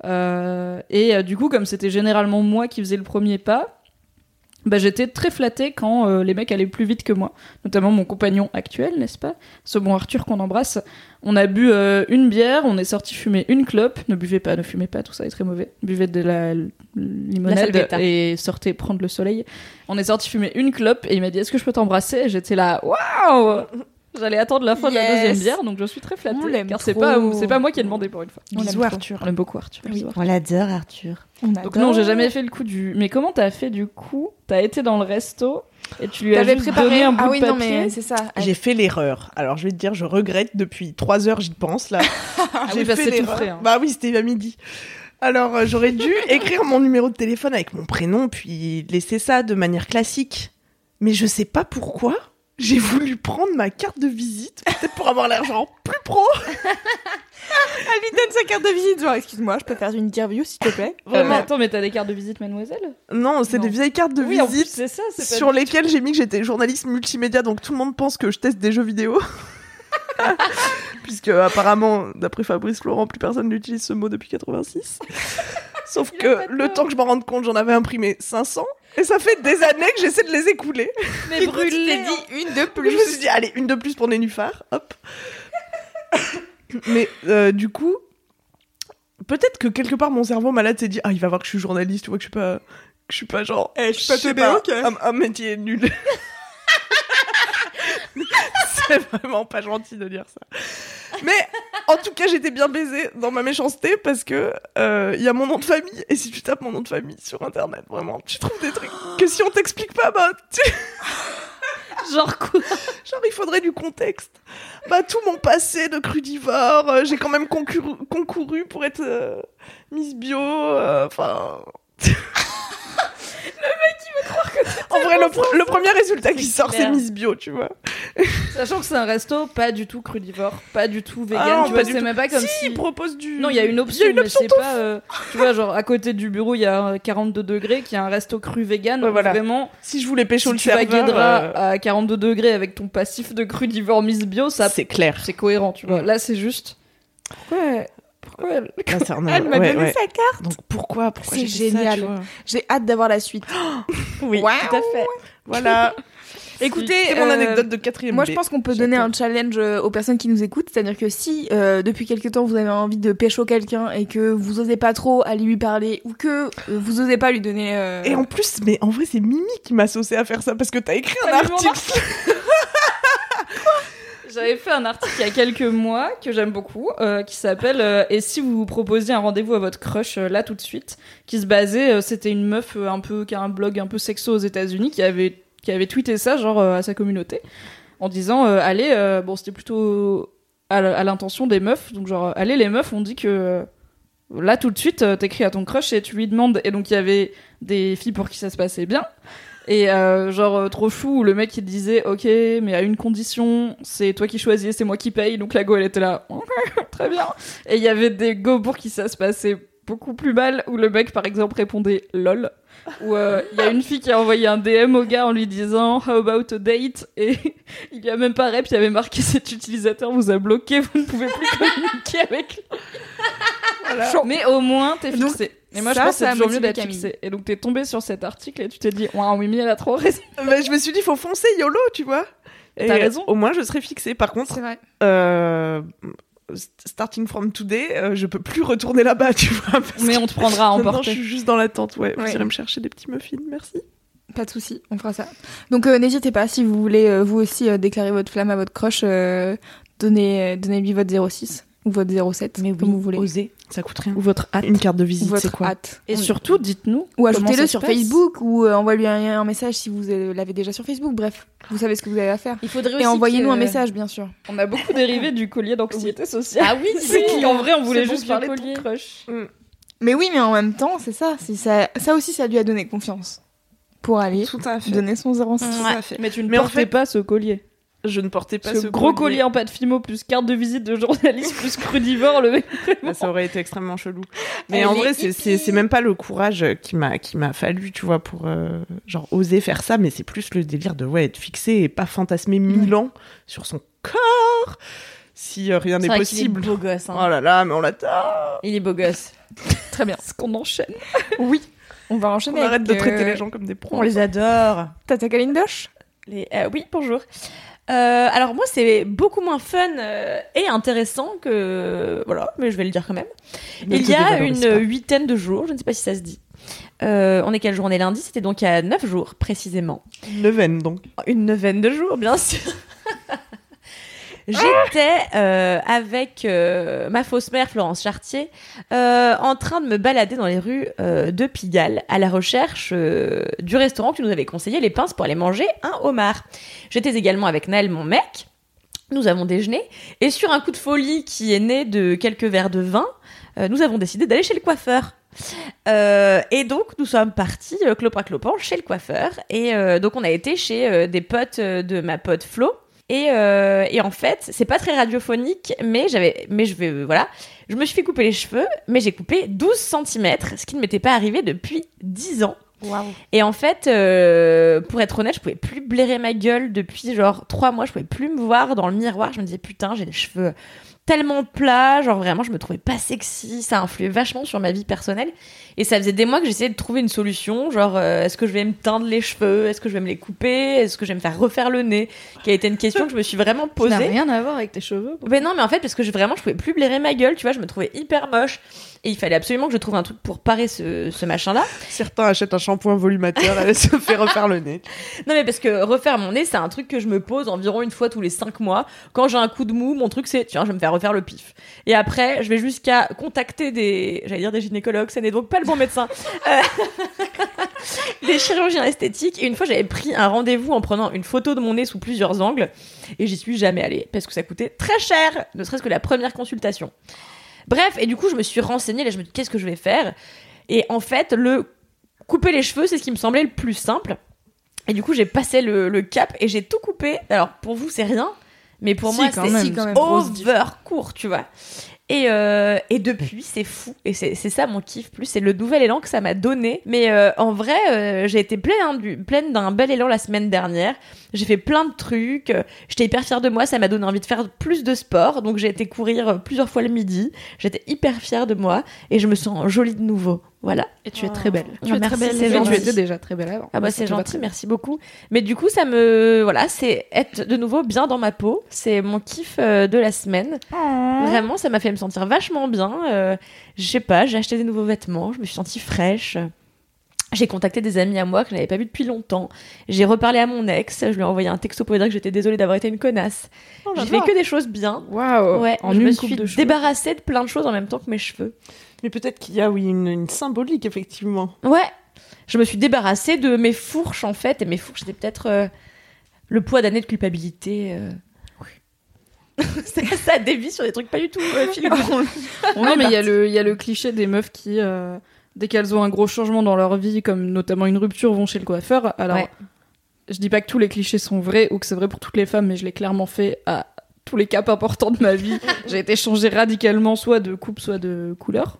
Euh, et euh, du coup, comme c'était généralement moi qui faisais le premier pas, bah, j'étais très flattée quand euh, les mecs allaient plus vite que moi. Notamment mon compagnon actuel, n'est-ce pas? Ce bon Arthur qu'on embrasse. On a bu euh, une bière, on est sorti fumer une clope. Ne buvez pas, ne fumez pas, tout ça est très mauvais. Buvez de la limonade salvetta. et sortez prendre le soleil. On est sorti fumer une clope et il m'a dit Est-ce que je peux t'embrasser? J'étais là, waouh J'allais attendre la fin de la deuxième bière, donc je suis très flattée. On l'aime car c'est pas, c'est pas moi qui ai demandé pour une fois. On Bisous. Arthur. On aime beaucoup Arthur. Bisous, Arthur. On l'adore, Arthur. On Donc non, j'ai jamais fait le coup du. Mais comment t'as fait du coup? T'as été dans le resto et tu lui as juste préparé donné un bout Ah oui, de non, papier? mais c'est ça. J'ai fait l'erreur. Alors, je vais te dire, je regrette depuis trois heures, j'y pense là. Ah oui, bah, tout l'erreur. hein. Bah oui, c'était à midi. Alors, euh, j'aurais dû écrire mon numéro de téléphone avec mon prénom, puis laisser ça de manière classique. Mais je sais pas pourquoi. J'ai voulu prendre ma carte de visite, peut-être pour avoir l'air genre plus pro. Elle lui donne sa carte de visite, genre, excuse-moi, je peux faire une interview, s'il te plaît Euh, mais attends, mais t'as des cartes de visite, mademoiselle? Non, c'est des vieilles cartes de Oui, plus, visite c'est ça, sur lesquelles j'ai mis que j'étais journaliste multimédia, donc tout le monde pense que je teste des jeux vidéo. Puisque apparemment, d'après Fabrice Florent, plus personne n'utilise ce mot depuis 86. Sauf que le temps que je m'en rende compte, j'en avais imprimé 500. Et ça fait des années que j'essaie de les écouler. Mais je t'ai dit une de Je me suis dit, allez, une de plus pour Nénuphar. Hop. Mais euh, du coup, peut-être que quelque part mon cerveau malade s'est dit, ah, il va voir que je suis journaliste, tu vois que je suis pas, que je suis pas genre, Eh, je suis pas sais teubée, ok. un, un métier nul. C'est vraiment pas gentil de dire ça. Mais en tout cas, j'étais bien baisée dans ma méchanceté parce que euh, il y a mon nom de famille et si tu tapes mon nom de famille sur internet, vraiment, tu trouves des trucs que si on t'explique pas, bah, tu- Genre quoi? Genre il faudrait du contexte. Bah tout mon passé de crudivore, euh, j'ai quand même concouru, concouru pour être euh, Miss Bio, euh, En vrai, le, pre- le premier résultat qui sort, c'est. Miss Bio, tu vois. Sachant que c'est un resto pas du tout crudivore, pas du tout vegan, Ah non, tu pas vois, c'est même pas comme si, si... il propose du. Non, il y a une option, Il y a une option mais c'est pas... euh, tu vois, genre, à côté du bureau, il y a euh, 42 degrés, qui a un resto cru vegan, Ouais, voilà. vraiment, Si je voulais pécho si le tu serveur, euh, à 42 degrés avec ton passif de crudivore Miss Bio, ça c'est clair. c'est cohérent, tu vois. Là, c'est juste... Pourquoi... Pourquoi elle- Ah, m'a ouais, donné ouais. sa carte. Donc pourquoi, pourquoi C'est génial. J'ai hâte d'avoir la suite. Oui, tout à fait. Voilà. Écoutez, C'est mon euh, anecdote de quatrième Moi, B. je pense qu'on peut donner un challenge euh, aux personnes qui nous écoutent, c'est-à-dire que si euh, depuis quelque temps vous avez envie de pécho quelqu'un et que vous osez pas trop aller lui parler ou que vous osez pas lui donner. euh, Et en plus, mais en vrai, c'est Mimi qui m'a saucé à faire ça parce que t'as écrit un article? J'avais fait un article il y a quelques mois que j'aime beaucoup, euh, qui s'appelle euh, Et si vous vous proposiez un rendez-vous à votre crush euh, là tout de suite, qui se basait, c'était une meuf un peu qui a un blog un peu sexo aux États-Unis qui avait qui avait tweeté ça genre à sa communauté en disant allez bon c'était plutôt à l'intention des meufs donc genre allez les meufs on dit que Là, tout de suite, t'écris à ton crush et tu lui demandes. Et donc, il y avait des filles pour qui ça se passait bien. Et euh, genre, euh, trop chou, le mec, il disait, ok, mais à une condition, c'est toi qui choisis, c'est moi qui paye. Donc, la go, elle était là, très bien. Et il y avait des go pour qui ça se passait beaucoup plus mal, où le mec, par exemple, répondait lol. Où euh, il y a une fille qui a envoyé un DM au gars en lui disant How about a date? Et il lui a même pas rep, il y avait marqué Cet utilisateur vous a bloqué, vous ne pouvez plus communiquer avec lui. Mais au moins, t'es Donc, fixé. Et moi, ça, je pense que c'est toujours mieux d'être fixé. Et donc, t'es tombé sur cet article et tu t'es dit Waouh, Mimi, elle a trop raison. Bah, je me suis dit, faut foncer YOLO, tu vois. Et T'as raison. Au moins, je serai fixée. Par contre, C'est vrai. euh, starting from today, euh, je peux plus retourner là-bas, tu vois. parce Mais on te prendra à maintenant, je suis juste dans l'attente, ouais. Vous Ouais. irez me chercher des petits muffins, merci. Pas de souci, on fera ça. Donc euh, n'hésitez pas, si vous voulez euh, vous aussi déclarer votre flamme à votre crush, donnez, euh, donnez-lui votre 06 ou votre 07, comme vous voulez. Osez. Ça coûte rien. Ou votre hâte. Une carte de Ou visite, c'est quoi hâte. Et On- surtout, dites-nous. Ou ajoutez-le sur passe. Facebook ou euh, envoyez-lui un, un message si vous l'avez déjà sur Facebook. Bref, vous savez ce que vous avez à faire. Il faudrait Et aussi envoyez-nous que- un message, bien sûr. On a beaucoup dérivé du collier d'anxiété sociale. Ah oui, C'est oui. qu'en vrai, on voulait juste parler de collier. ton crush. Mais oui, mais en même temps, c'est ça. c'est ça. Ça aussi, ça lui a donné confiance pour aller Tout à fait. donner son 06. Tout à fait. Mais tu ne Mais en portais fait- pas ce collier. Je ne portais pas ce, ce gros collier en pâte fimo plus carte de visite de journaliste plus crudivore, le mec. Bah, ça aurait été extrêmement chelou. Mais Elle en vrai, c'est- c'est c'est même pas le courage qui m'a qui m'a fallu, tu vois, pour euh, genre oser faire ça, mais c'est plus le délire de ouais être fixé et pas fantasmer mille ans sur son corps si euh, rien n'est vrai qu'il est possible. beau gosse. hein. Oh là là, mais on l'attend. Il est beau gosse. Très bien. Ce qu'on enchaîne. Oui. On va On enchaîner. arrête avec, de traiter euh, les gens comme des pros. On les adore. Tata Kalindosh? Les... euh, oui, bonjour. Euh, alors moi, c'est beaucoup moins fun euh, et intéressant que... Voilà, mais je vais le dire quand même. Il y a une huitaine de jours, je ne sais pas si ça se dit. Euh, on est quelle journée lundi C'était donc il y a neuf jours, précisément. Neuvaine donc. Une neuvaine de jours, bien sûr. J'étais euh, avec euh, ma fausse mère Florence Chartier euh, en train de me balader dans les rues euh, de Pigalle à la recherche euh, du restaurant que nous avais conseillé, les pinces, pour aller manger un homard. J'étais également avec Naël, mon mec. Nous avons déjeuné et sur un coup de folie qui est né de quelques verres de vin, euh, nous avons décidé d'aller chez le coiffeur. Euh, et donc nous sommes partis clopin clopin chez le coiffeur et euh, donc on a été chez euh, des potes de ma pote Flo et, euh, et en fait c'est pas très radiophonique mais j'avais mais je vais euh, voilà je me suis fait couper les cheveux mais j'ai coupé 12 cm ce qui ne m'était pas arrivé depuis 10 ans et en fait, euh, pour être honnête, je pouvais plus blairer ma gueule depuis genre trois mois. Je pouvais plus me voir dans le miroir. Je me disais putain, j'ai des cheveux tellement plats. Genre vraiment, je me trouvais pas sexy. Ça influait vachement sur ma vie personnelle. Et ça faisait des mois que j'essayais de trouver une solution. Genre, euh, est-ce que je vais me teindre les cheveux Est-ce que je vais me les couper Est-ce que je vais me faire refaire le nez Qui a été une question que je me suis vraiment Ça n'a posée. rien à voir avec tes cheveux. Mais non, mais en fait, parce que je, vraiment, je pouvais plus blairer ma gueule, tu vois, je me trouvais hyper moche. Et il fallait absolument que je trouve un truc pour parer ce, ce machin-là. Certains achètent un shampoing volumateur, elle se fait refaire le nez. Non, mais parce que refaire mon nez, c'est un truc que je me pose environ une fois tous les cinq mois. Quand j'ai un coup de mou, mon truc, c'est, tiens, je vais me faire refaire le pif. Et après, je vais jusqu'à contacter des, j'allais dire des gynécologues, ce n'est donc pas le bon médecin. Euh, des chirurgiens esthétiques. Et une fois, j'avais pris un rendez-vous en prenant une photo de mon nez sous plusieurs angles. Et j'y suis jamais allée. Parce que ça coûtait très cher, ne serait-ce que la première consultation. Bref, et du coup, je me suis renseignée, là, je me dis, qu'est-ce que je vais faire? Et en fait, le couper les cheveux, c'est ce qui me semblait le plus simple. Et du coup, j'ai passé le, le cap et j'ai tout coupé. Alors, pour vous, c'est rien, mais pour Si, moi, c'est Si, over court, tu vois. Et, euh, et depuis, c'est fou. Et c'est ça mon kiff plus. C'est le nouvel élan que ça m'a donné. Mais euh, en vrai, euh, j'ai été pleine, hein, du- pleine d'un bel élan la semaine dernière. J'ai fait plein de trucs. J'étais hyper fière de moi. Ça m'a donné envie de faire plus de sport. Donc j'ai été courir plusieurs fois le midi. J'étais hyper fière de moi. Et je me sens jolie de nouveau. Voilà. Et tu es très belle. Tu es très belle, gentil. Tu étais déjà très belle avant. Ah bah c'est gentil, merci beaucoup. Mais du coup, ça me voilà, c'est être de nouveau bien dans ma peau. C'est mon kiff euh, de la semaine. Vraiment, ça m'a fait me sentir vachement bien. Euh, je sais pas, j'ai acheté des nouveaux vêtements, je me suis sentie fraîche. J'ai contacté des amis à moi que je n'avais pas vu depuis longtemps. J'ai reparlé à mon ex, je lui ai envoyé un texto pour lui dire que j'étais désolée d'avoir été une connasse. j'ai fait que des choses bien. Waouh. Ouais, En je une me suis de débarrassée de plein de choses en même temps que mes cheveux. Mais peut-être qu'il y a, oui, une, une symbolique, effectivement. Ouais, je me suis débarrassée de mes fourches en fait, et mes fourches c'était peut-être euh, le poids d'années de culpabilité. euh. ça, ça dévie sur des trucs pas du tout euh, non, mais il y, a le- il y a le cliché des meufs qui, euh, dès qu'elles ont un gros changement dans leur vie, comme notamment une rupture, vont chez le coiffeur. Alors, Ouais. je dis pas que tous les clichés sont vrais ou que c'est vrai pour toutes les femmes, mais je l'ai clairement fait à tous les caps importants de ma vie. J'ai été changée radicalement, soit de coupe, soit de couleur.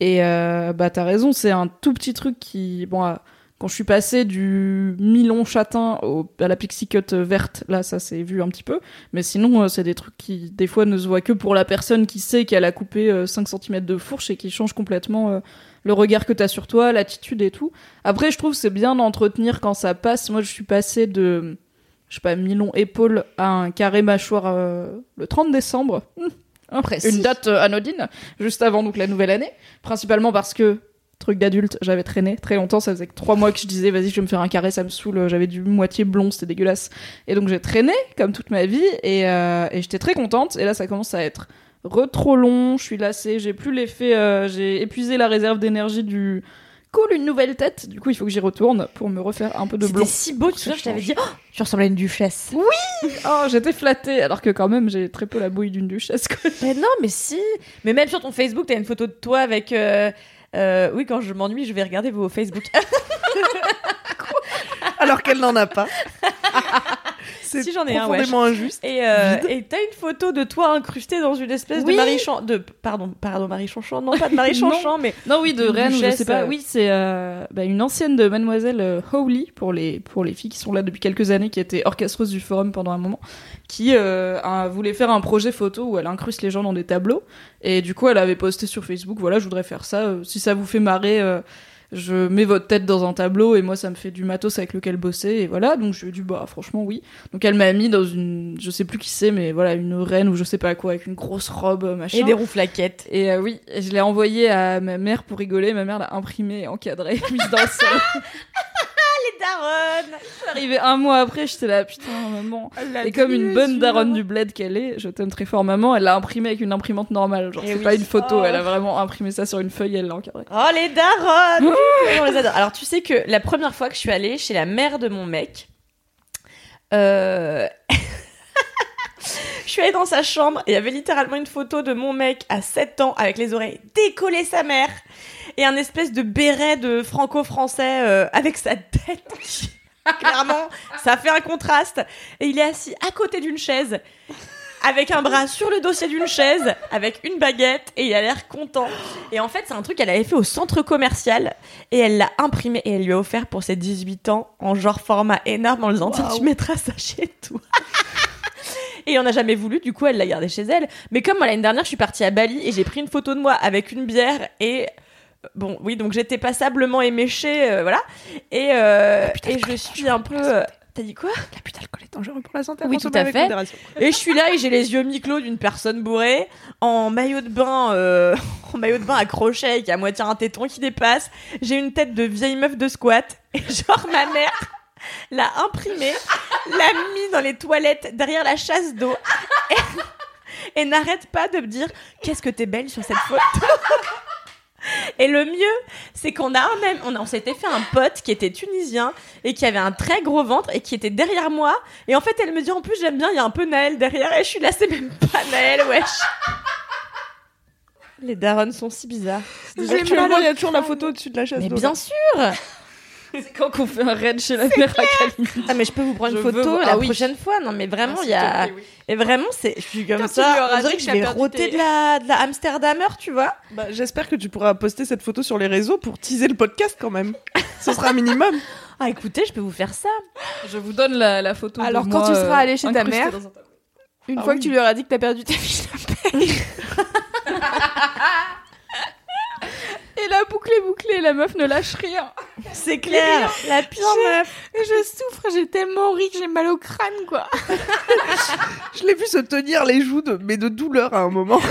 Et euh, bah, t'as raison, c'est un tout petit truc qui. Bon, euh, quand je suis passée du mi-long châtain au- à la pixie cut verte, là, ça s'est vu un petit peu. Mais sinon, euh, c'est des trucs qui, des fois, ne se voient que pour la personne qui sait qu'elle a coupé euh, 5 cm de fourche et qui change complètement euh, le regard que t'as sur toi, l'attitude et tout. Après, je trouve que c'est bien d'entretenir quand ça passe. Moi, je suis passée de, je sais pas, mi-long épaule à un carré mâchoire euh, le 30 décembre. Hum. Une date euh, anodine, juste avant donc la nouvelle année. Principalement parce que, truc d'adulte, j'avais traîné très longtemps. Ça faisait que trois mois que je disais, vas-y, je vais me faire un carré, ça me saoule. J'avais du moitié blond, c'était dégueulasse. Et donc j'ai traîné, comme toute ma vie, et, euh, et j'étais très contente. Et là, ça commence à être re trop long, je suis lassée, j'ai plus l'effet, euh, j'ai épuisé la réserve d'énergie du cool, une nouvelle tête. Du coup, il faut que j'y retourne pour me refaire un peu de C'était blanc. si beau, tu sais, Ça je t'avais dit, oh, tu ressemblais à une duchesse. Oh, j'étais flattée, alors que quand même, j'ai très peu la bouille d'une duchesse. quoi. Mais non, mais si. Mais même sur ton Facebook, t'as une photo de toi avec. euh, euh, oui, quand je m'ennuie, je vais regarder vos Facebook. Alors qu'elle n'en a pas. C'est Si, j'en ai un, wesh. profondément injuste. Et euh, et t'as une photo de toi incrustée dans une espèce Oui. de Marie Chan... de pardon pardon Marie Chanchant non pas de Marie Non. Chanchant mais Non, oui, de Rennes, je sais pas. euh. Oui, c'est euh, bah, une ancienne de Mademoiselle Howley, pour les, pour les filles qui sont là depuis quelques années, qui était orchestreuse du forum pendant un moment, qui a- voulait faire un projet photo où elle incruste les gens dans des tableaux. Et du coup, elle avait posté sur Facebook, voilà, je voudrais faire ça. si ça vous fait marrer, je mets votre tête dans un tableau et moi, ça me fait du matos avec lequel bosser. Et voilà, donc je lui ai dit, bah, franchement, oui. Donc elle m'a mis dans une, je sais plus qui c'est, mais voilà, une reine ou je sais pas quoi, avec une grosse robe, euh, machin. et des rouflaquettes. Et euh, oui, je l'ai envoyé à ma mère pour rigoler. Ma mère l'a imprimé, encadré, mise dans le sol. Les daronnes. Arrivé un mois après, j'étais là, putain, maman. Et comme une bonne daronne du bled qu'elle est, je t'aime très fort, maman, elle l'a imprimé avec une imprimante normale. Genre, Eh c'est oui. pas une photo, Oh. elle a vraiment imprimé ça sur une feuille elle l'a encadré. Oh les daronnes. On les adore. Alors tu sais que la première fois que je suis allée chez la mère de mon mec, euh... je suis allée dans sa chambre et il y avait littéralement une photo de mon mec à 7 ans avec les oreilles décollées sa mère et un espèce de béret de franco-français euh, avec sa tête. qui- Clairement, ça fait un contraste. Et il est assis à côté d'une chaise avec un bras sur le dossier d'une chaise, avec une baguette, et il a l'air content. Et en fait, c'est un truc qu'elle avait fait au centre commercial, et elle l'a imprimé, et elle lui a offert pour ses 18 ans, en genre format énorme, en lui disant, tiens, tu mettras ça chez toi. Et on n'a jamais voulu, du coup, elle l'a gardé chez elle. Mais comme moi, l'année dernière, je suis partie à Bali, et j'ai pris une photo de moi avec une bière, et... Bon, oui, donc j'étais passablement éméchée, euh, voilà. Et, euh, et je suis un peu... euh, T'as dit quoi? L'abus d'alcool est dangereux pour la santé. Oui, tout à fait. Et je suis là et j'ai les yeux mi-clos d'une personne bourrée, en maillot de bain, euh, en maillot de bain accroché avec à moitié un téton qui dépasse. J'ai une tête de vieille meuf de squat. Et genre, ma mère l'a imprimé, l'a mis dans les toilettes derrière la chasse d'eau. Et, et n'arrête pas de me dire Qu'est-ce que t'es belle sur cette photo? Et le mieux, c'est qu'on a un même, on, s'était fait un pote qui était tunisien et qui avait un très gros ventre et qui était derrière moi. Et en fait, elle me dit en plus, j'aime bien, il y a un peu Naël derrière. Et je suis là, c'est même pas Naël, wesh. Les darons sont si bizarres. Actuellement, il y a toujours la photo au-dessus de la chaise Mais bien sûr C'est quand qu'on fait un raid chez la mère à. Ah, mais je peux vous prendre Je une photo la ah oui. prochaine fois. Non, mais vraiment, Ah, il y a. Et vraiment, c'est. Je suis comme ça. On dirait que je vais tes- de la, de la Amsterdamer, tu vois. Bah, J'espère que tu pourras poster cette photo sur les réseaux pour teaser le podcast quand même. Ce sera un minimum. Ah, écoutez, je peux vous faire ça. Je vous donne la, la photo. Alors, quand moi, tu seras euh, allé chez ta mère. Une Ah fois oui. que tu lui auras dit que t'as perdu ta fiche de paye. Et la boucle est bouclée, la meuf ne lâche rien. C'est clair. La pire meuf. Je souffre, j'ai tellement ri que j'ai mal au crâne, quoi. Je l'ai vu se tenir les joues, de, mais de douleur à un moment.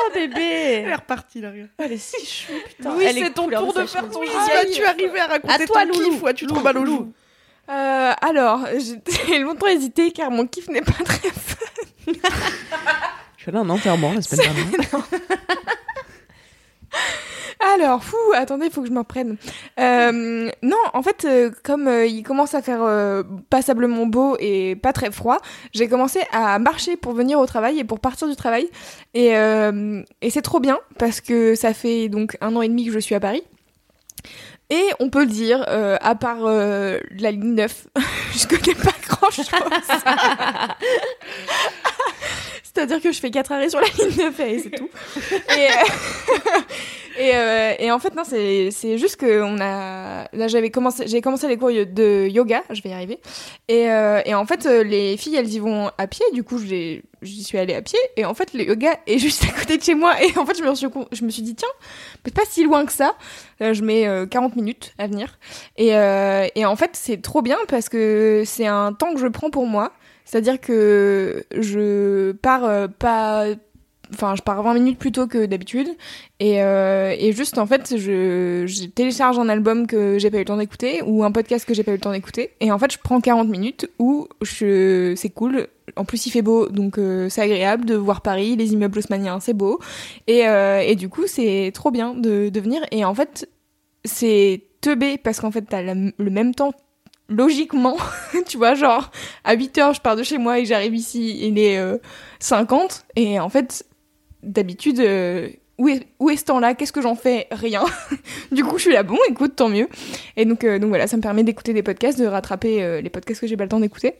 Oh, bébé. Elle est repartie, là, regarde. Elle est si chou, putain. Oui, c'est ton tour de faire ton Oui, geste. Ah, tu arrivé à raconter À toi, ton Loulou. kiff ou as-tu trop mal aux joues Euh, alors, j'ai longtemps hésité car mon kiff n'est pas très fun. Je suis allée à un enterrement la semaine dernière. Alors, fou, attendez, il faut que je me reprenne. Euh, non, en fait, euh, comme euh, il commence à faire passablement beau et pas très froid, j'ai commencé à marcher pour venir au travail et pour partir du travail. Et, c'est trop bien parce que ça fait donc un an et demi que je suis à Paris. Et on peut le dire, à part la ligne 9, je connais pas grand chose. C'est-à-dire que je fais 4 arrêts sur la ligne 9 et c'est tout. Et, euh, euh, et en fait, non, c'est juste que on a. J'avais commencé, j'ai commencé les cours de yoga, je vais y arriver. Et, euh, et en fait, les filles, elles y vont à pied. Du coup, j'y suis allée à pied. Et en fait, le yoga est juste à côté de chez moi. Et en fait, je me suis, je me suis dit, tiens, peut-être pas si loin que ça. Je mets euh, 40 minutes à venir. Et, et en fait, c'est trop bien parce que c'est un temps que je prends pour moi. C'est-à-dire que je pars euh, pas. Enfin, je pars 20 minutes plus tôt que d'habitude. Et, euh, et juste, en fait, je, télécharge un album que j'ai pas eu le temps d'écouter ou un podcast que j'ai pas eu le temps d'écouter. Et en fait, je prends 40 minutes où je, c'est cool. En plus, il fait beau, donc euh, c'est agréable de voir Paris, les immeubles haussmanniens, c'est beau. Et, et du coup, c'est trop bien de, de venir. Et en fait, c'est teubé parce qu'en fait, t'as le même temps logiquement, tu vois, genre, à 8 heures, je pars de chez moi et j'arrive ici, il est euh, 50. Et en fait, d'habitude, euh, où est, où est ce temps-là? Qu'est-ce que j'en fais? Rien. du coup, je suis là, bon, écoute, tant mieux. Et donc, euh, donc voilà, ça me permet d'écouter des podcasts, de rattraper euh, les podcasts que j'ai pas le temps d'écouter.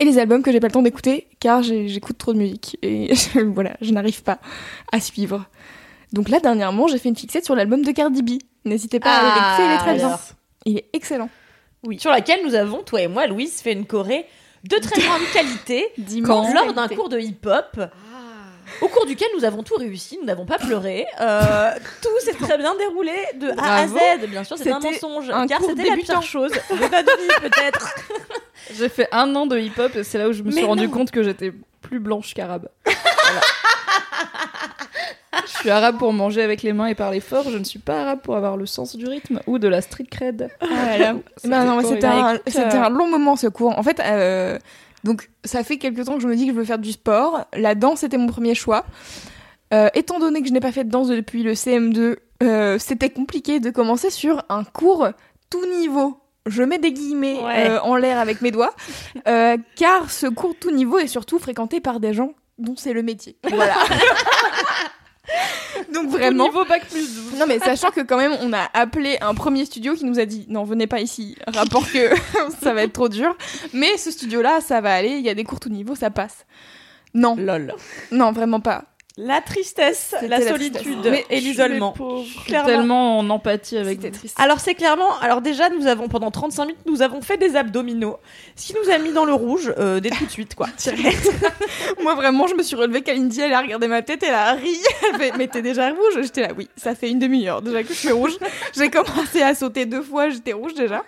Et les albums que j'ai pas le temps d'écouter, car j'écoute trop de musique. Et voilà, je n'arrive pas à suivre. Donc là, dernièrement, j'ai fait une fixette sur l'album de Cardi B. N'hésitez pas à aller l'écouter, il est très bien. Il est excellent. Oui. Sur laquelle nous avons, toi et moi, Louise, fait une choré de très grande qualité D'immense lors d'un cours de hip-hop. Au cours duquel nous avons tout réussi, nous n'avons pas pleuré. Euh, tout s'est très bien déroulé de A à. Z. Bien sûr, c'était un mensonge, un car c'était la pire chose vie, peut-être. J'ai fait un an de hip-hop et c'est là où je me suis rendu compte que j'étais plus blanche qu'arabe. Voilà. Je suis arabe pour manger avec les mains et parler fort. Je ne suis pas arabe pour avoir le sens du rythme ou de la street cred. Voilà. C'était Non, c'était un, long moment ce cours. En fait, euh, donc ça fait quelques temps que je me dis que je veux faire du sport. La danse était mon premier choix. Euh, étant donné que je n'ai pas fait de danse depuis le CM2, euh, c'était compliqué de commencer sur un cours tout niveau. Je mets des guillemets Ouais. euh, en l'air avec mes doigts, euh, car ce cours tout niveau est surtout fréquenté par des gens dont c'est le métier. Voilà. Donc vraiment, Au bac plus 12. non mais sachant que quand même on a appelé un premier studio qui nous a dit non venez pas ici, rapport que ça va être trop dur. Mais ce studio là ça va aller, il y a des cours tout niveau, ça passe. Non, Lol. non vraiment pas. La tristesse, la la solitude tristesse. et l'isolement. Tellement en empathie avec C'était vous. triste. Alors c'est clairement, alors déjà nous avons pendant 35 minutes nous avons fait des abdominaux, ce qui nous a mis dans le rouge euh, dès tout de suite quoi. Moi vraiment je me suis relevée Kalindi, elle a regardé ma tête, elle a ri, elle fait mais t'es déjà rouge? J'étais là oui, ça fait une demi-heure déjà que je suis rouge. J'ai commencé à sauter deux fois, j'étais rouge déjà.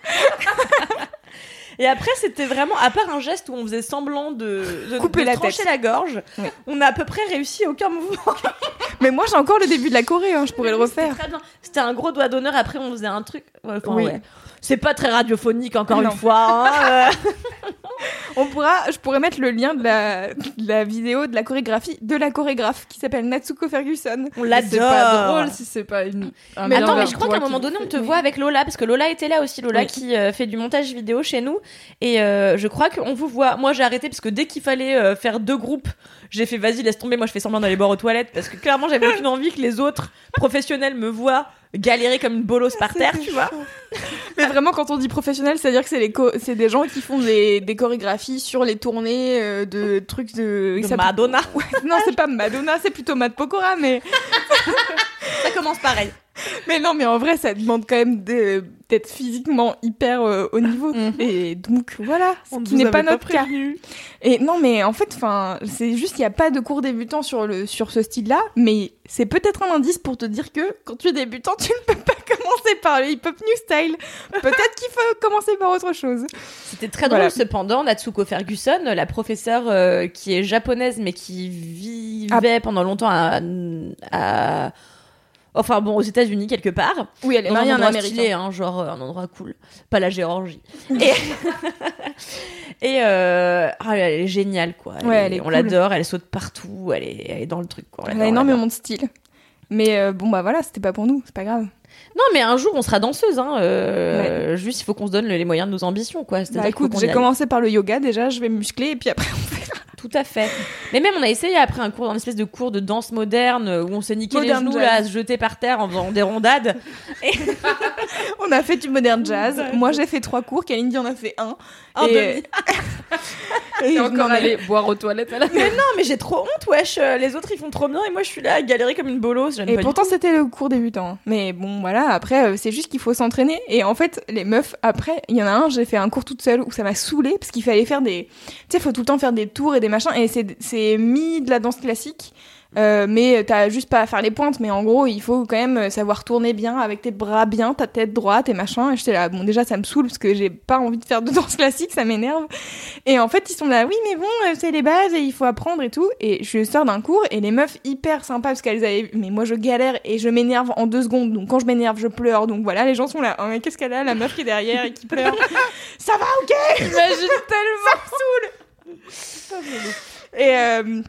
Et après c'était vraiment, à part un geste où on faisait semblant de, de, Couper de la trancher tête. la gorge, on a à peu près réussi aucun mouvement. Mais moi j'ai encore le début de la Corée, hein, je pourrais le refaire. C'était un gros doigt d'honneur. Après on faisait un truc. Enfin, Oui. ouais. C'est pas très radiophonique encore Non. une fois. hein, euh. On pourra, je pourrais mettre le lien de la, de la vidéo de la chorégraphie de la chorégraphe qui s'appelle Natsuko Ferguson. On C'est l'adore. pas drôle si c'est pas une. un Mais attends, mais je crois qu'à un moment donné, on te Oui. voit avec Lola, parce que Lola était là aussi, Lola Oui. qui euh, fait du montage vidéo chez nous. Et euh, je crois qu'on vous voit. Moi, j'ai arrêté parce que dès qu'il fallait euh, faire deux groupes, j'ai fait vas-y, laisse tomber. Moi, je fais semblant d'aller boire aux toilettes parce que clairement, j'avais aucune envie que les autres professionnels me voient galérer comme une bolosse par terre, tu vois. Mais vraiment, quand on dit professionnel, c'est-à-dire que c'est les co- c'est des gens qui font des, des chorégraphies sur les tournées euh, de trucs de. De Madonna. Ouais, non, c'est pas Madonna, c'est plutôt Matt Pokora, mais Ça commence pareil. mais non, mais en vrai, ça demande quand même d'être physiquement hyper euh, haut niveau. Mhm. Et donc voilà, ce On qui n'est pas pas notre cas. prévenu. Et non, mais en fait, enfin, c'est juste qu'il n'y a pas de cours débutant sur le sur ce style-là, mais c'est peut-être un indice pour te dire que quand tu es débutant, tu ne peux pas commencer par le hip-hop new style. Peut-être qu'il faut commencer par autre chose. C'était très drôle Voilà. cependant, Natsuko Ferguson, la professeure euh, qui est japonaise mais qui vivait pendant longtemps à, à- enfin bon aux États-Unis quelque part. Oui, elle est mariée un endroit stylé, hein, genre euh, un endroit cool, pas la Géorgie. et et euh, ah, elle est géniale quoi. Ouais, elle est on cool. l'adore, elle saute partout, elle est, elle est dans le truc quoi. Elle a énormément de style. Mais euh, bon, bah voilà, c'était pas pour nous, c'est pas grave. Non, mais un jour, on sera danseuse. Hein. Juste, il faut qu'on se donne les moyens de nos ambitions, quoi. Bah écoute, j'ai commencé par le yoga déjà, je vais me muscler et puis après on verra. Tout à fait. Mais même, on a essayé après un cours, un espèce de cours de danse moderne euh, où on s'est niqué Modern les genoux jazz. là, à se jeter par terre en faisant des rondades. On a fait du modern jazz. Moi j'ai fait trois cours, Kalindi en a fait un. Un et... demi. et Et encore aller boire aux toilettes à la Mais non, mais j'ai trop honte, wesh. Euh, Les autres, ils font trop bien et moi, je suis là à galérer comme une bolosse. Et pas pourtant c'était le cours débutant. Mais bon voilà, après euh, c'est juste qu'il faut s'entraîner. Et en fait les meufs, après, il y en a un, j'ai fait un cours toute seule où ça m'a saoulé parce qu'il fallait faire des... Tu sais, faut tout le temps faire des tours et des machins. Et c'est c'est mis de la danse classique. Euh, mais t'as juste pas à faire les pointes, mais en gros, il faut quand même savoir tourner bien avec tes bras bien, ta tête droite et machin. Et j'étais là, bon, déjà, ça me saoule parce que j'ai pas envie de faire de danse classique, ça m'énerve. Et en fait, ils sont là, oui, mais bon, euh, c'est les bases et il faut apprendre et tout. Et je sors d'un cours et les meufs hyper sympas parce qu'elles avaient, mais moi je galère et je m'énerve en deux secondes. Donc quand je m'énerve, je pleure. Donc voilà, les gens sont là, oh, mais qu'est-ce qu'elle a, la meuf qui est derrière et qui pleure? ça va, ok? J'imagine tellement. Ça me saoule. Et, euh,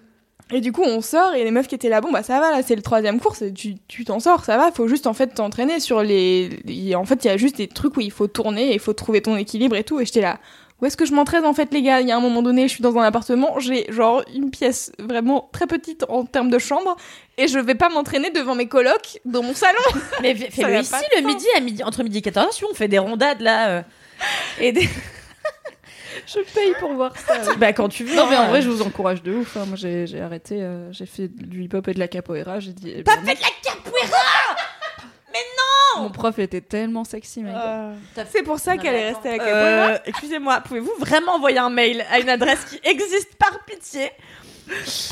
et du coup, on sort et les meufs qui étaient là, bon bah ça va, là c'est le troisième cours, tu tu t'en sors, ça va. Faut juste en fait t'entraîner sur les. les- En fait, il y a juste des trucs où il faut tourner et il faut trouver ton équilibre et tout. Et j'étais là. Où est-ce que je m'entraîne en fait les gars? Il y a un moment donné, je suis dans un appartement, j'ai genre une pièce vraiment très petite en termes de chambre et je vais pas m'entraîner devant mes colocs dans mon salon. Mais fais-le ici le midi, à midi, entre midi et 14 h on fait des rondades là. euh, et des... Je paye pour voir ça. bah quand tu veux. Non mais en hein. vrai je vous encourage de ouf. hein. Moi j'ai j'ai arrêté, euh, j'ai fait du hip-hop et de la capoeira. J'ai dit. eh ben, T'as fait de la capoeira Mon prof était tellement sexy mec. C'est pour ça Non, qu'elle mais est restée à la capoeira. Euh, Excusez-moi, pouvez-vous vraiment envoyer un mail à une adresse qui existe par pitié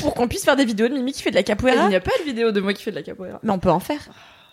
pour qu'on puisse faire des vidéos de Mimi qui fait de la Il capoeira n'y a pas de vidéo de moi qui fait de la capoeira. Mais on peut en faire.